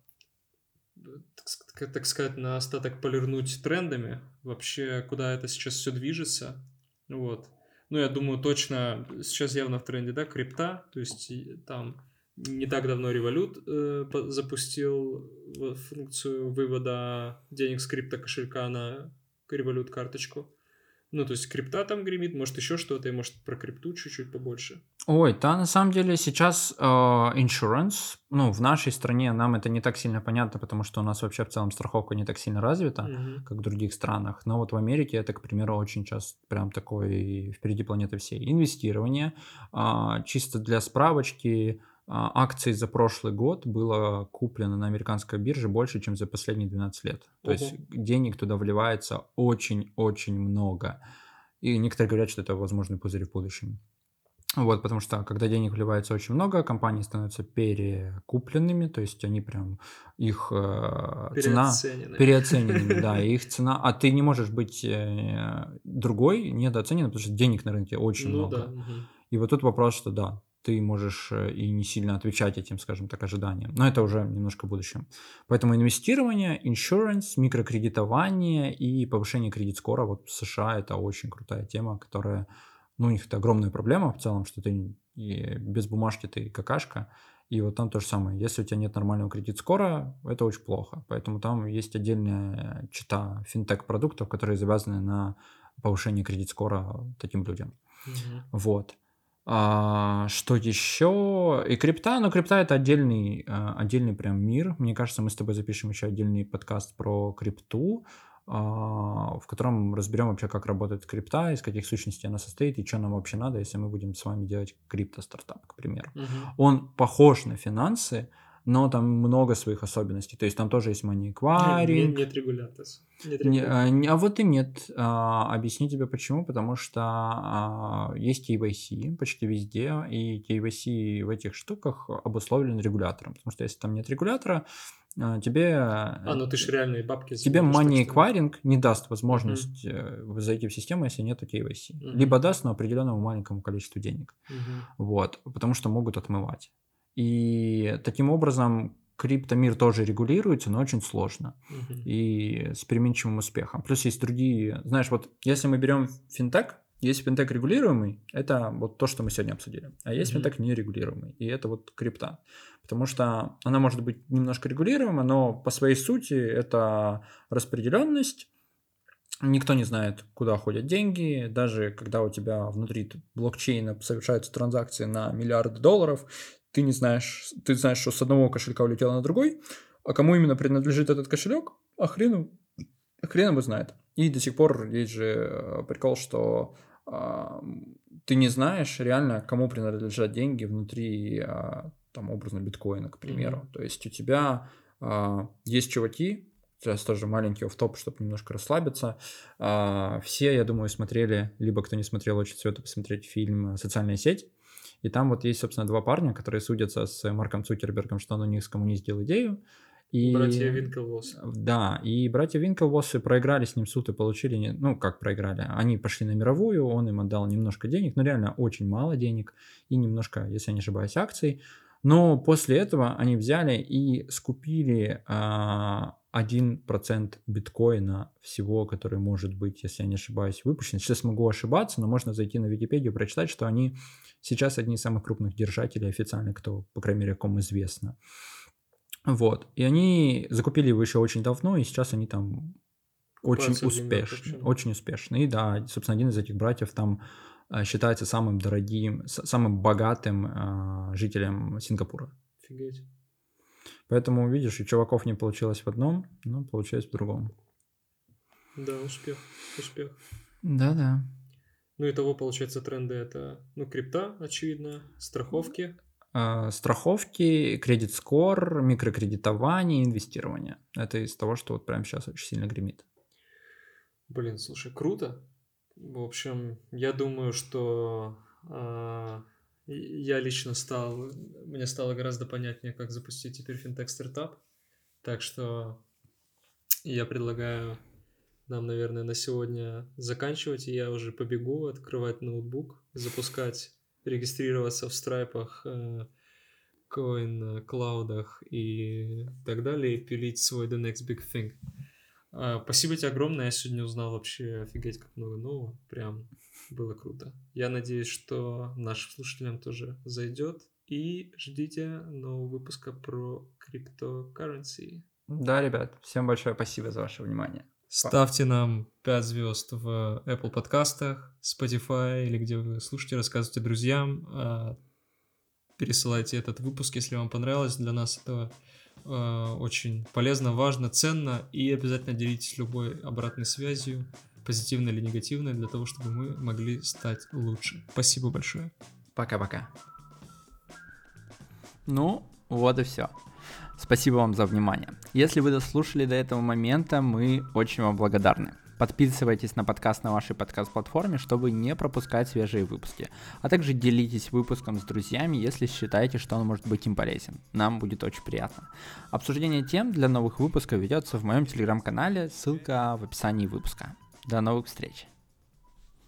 так, так сказать, на остаток полирнуть трендами, вообще, куда это сейчас все движется. Вот. Ну, я думаю, точно сейчас явно в тренде, да, крипта, то есть там не так давно Revolut э, запустил функцию вывода денег с крипто кошелька на Revolut карточку. Ну, то есть крипта там гремит, может еще что-то, и может про крипту чуть-чуть побольше. Ой, да, на самом деле сейчас э, insurance, ну, в нашей стране нам это не так сильно понятно, потому что у нас вообще в целом страховка не так сильно развита, mm-hmm. как в других странах. Но вот в Америке это, к примеру, очень часто прям такой впереди планеты всей. Инвестирование, э, чисто для справочки, акций за прошлый год было куплено на американской бирже больше, чем за последние 12 лет. То есть денег туда вливается очень-очень много. И некоторые говорят, что это возможный пузырь в будущем. Вот, потому что когда денег вливается очень много, компании становятся перекупленными, то есть они прям их э, цена переоцененными, да, их цена, а ты не можешь быть э, другой недооцененным, потому что денег на рынке очень ну, много. Да, угу. И вот тут вопрос, что да, ты можешь э, и не сильно отвечать этим, скажем так, ожиданиям. Но это уже немножко в будущем. Поэтому инвестирование, insurance, микрокредитование и повышение кредит-скора вот в США это очень крутая тема, которая, ну, у них это огромная проблема в целом, что ты без бумажки ты какашка. И вот там то же самое. Если у тебя нет нормального кредит-скора, это очень плохо. Поэтому там есть отдельная чита финтех-продуктов, которые завязаны на повышение кредит-скора таким людям. Mm-hmm. Вот. А, что еще? И крипта, но крипта это отдельный, а, отдельный прям мир. Мне кажется, мы с тобой запишем еще отдельный подкаст про крипту, а, в котором разберем вообще, как работает крипта, из каких сущностей она состоит и что нам вообще надо, если мы будем с вами делать крипто-стартап, к примеру. Угу. Он похож на финансы, но там много своих особенностей. То есть там тоже есть acquiring. Нет, нет регулятора. Не, а, не, а вот и нет. А, объясню тебе почему. Потому что а, есть KYC почти везде, и KYC в этих штуках обусловлен регулятором. Потому что если там нет регулятора, а, тебе... А, ну ты же реальные бабки... Тебе money acquiring не даст возможность mm-hmm. зайти в систему, если нет KYC. Mm-hmm. Либо даст, но определенному маленькому количеству денег. Mm-hmm. Вот. Потому что могут отмывать. И таким образом криптомир тоже регулируется, но очень сложно uh-huh. и с переменчивым успехом. Плюс есть другие, знаешь, вот если мы берем финтех, есть финтех регулируемый, это вот то, что мы сегодня обсудили, а есть uh-huh. финтех нерегулируемый, и это вот крипта, потому что она может быть немножко регулируема, но по своей сути это распределенность, Никто не знает, куда ходят деньги. Даже когда у тебя внутри блокчейна совершаются транзакции на миллиарды долларов, ты не знаешь, ты знаешь, что с одного кошелька улетело на другой, а кому именно принадлежит этот кошелек, а хрену, а хрен его знает. И до сих пор есть же э, прикол, что а, ты не знаешь реально, кому принадлежат деньги внутри, а, там, образно, биткоина, к примеру. Mm-hmm. То есть у тебя а, есть чуваки, сейчас тоже маленький офф-топ, чтобы немножко расслабиться. А, все, я думаю, смотрели, либо кто не смотрел, очень советую посмотреть фильм «Социальная сеть». И там вот есть, собственно, два парня, которые судятся с Марком Цукербергом, что он у них скоммунистил идею. И, братья Винклвосс. Да, и братья Винклвоссы проиграли с ним суд и получили, ну, как проиграли, они пошли на мировую, он им отдал немножко денег, но реально очень мало денег, и немножко, если я не ошибаюсь, акций. Но после этого они взяли и скупили а, 1% биткоина всего, который может быть, если я не ошибаюсь, выпущен. Сейчас могу ошибаться, но можно зайти на Википедию и прочитать, что они сейчас одни из самых крупных держателей официально, кто, по крайней мере, кому известно. Вот. И они закупили его еще очень давно, и сейчас они там очень вообще. очень успешный. И да, собственно, один из этих братьев там э, считается самым дорогим, самым богатым э, жителем Сингапура. Офигеть. Поэтому, видишь, у чуваков не получилось в одном, но получилось в другом. Да, успех, успех. Да-да. Ну и того, получается, тренды это, ну, крипта, очевидно, страховки. Э, Страховки, кредит-скор, микрокредитование, инвестирование. Это из того, что вот прямо сейчас очень сильно гремит. Блин, слушай, круто. В общем, я думаю, что а, и- я лично стал, мне стало гораздо понятнее, как запустить теперь финтех-стартап. Так что я предлагаю нам, наверное, на сегодня заканчивать, и я уже побегу открывать ноутбук, запускать, регистрироваться в страйпах, коин, клаудах и так далее, и пилить свой The Next Big Thing. А, Спасибо тебе огромное. Я сегодня узнал вообще офигеть как много нового. Прям было круто. Я надеюсь, что нашим слушателям тоже зайдет. И ждите нового выпуска про криптокарренси. Да, ребят, всем большое спасибо за ваше внимание. Ставьте нам 5 звезд в Apple подкастах, Spotify или где вы слушаете, рассказывайте друзьям, а, пересылайте этот выпуск, если вам понравилось. Для нас это а, очень полезно, важно, ценно. И обязательно делитесь любой обратной связью, позитивной или негативной, для того, чтобы мы могли стать лучше. Спасибо большое. Пока-пока. Ну, вот и все. Спасибо вам за внимание. Если вы дослушали до этого момента, мы очень вам благодарны. Подписывайтесь на подкаст на вашей подкаст-платформе, чтобы не пропускать свежие выпуски. А также делитесь выпуском с друзьями, если считаете, что он может быть им полезен. Нам будет очень приятно. Обсуждение тем для новых выпусков ведется в моем телеграм-канале, ссылка в описании выпуска. До новых встреч!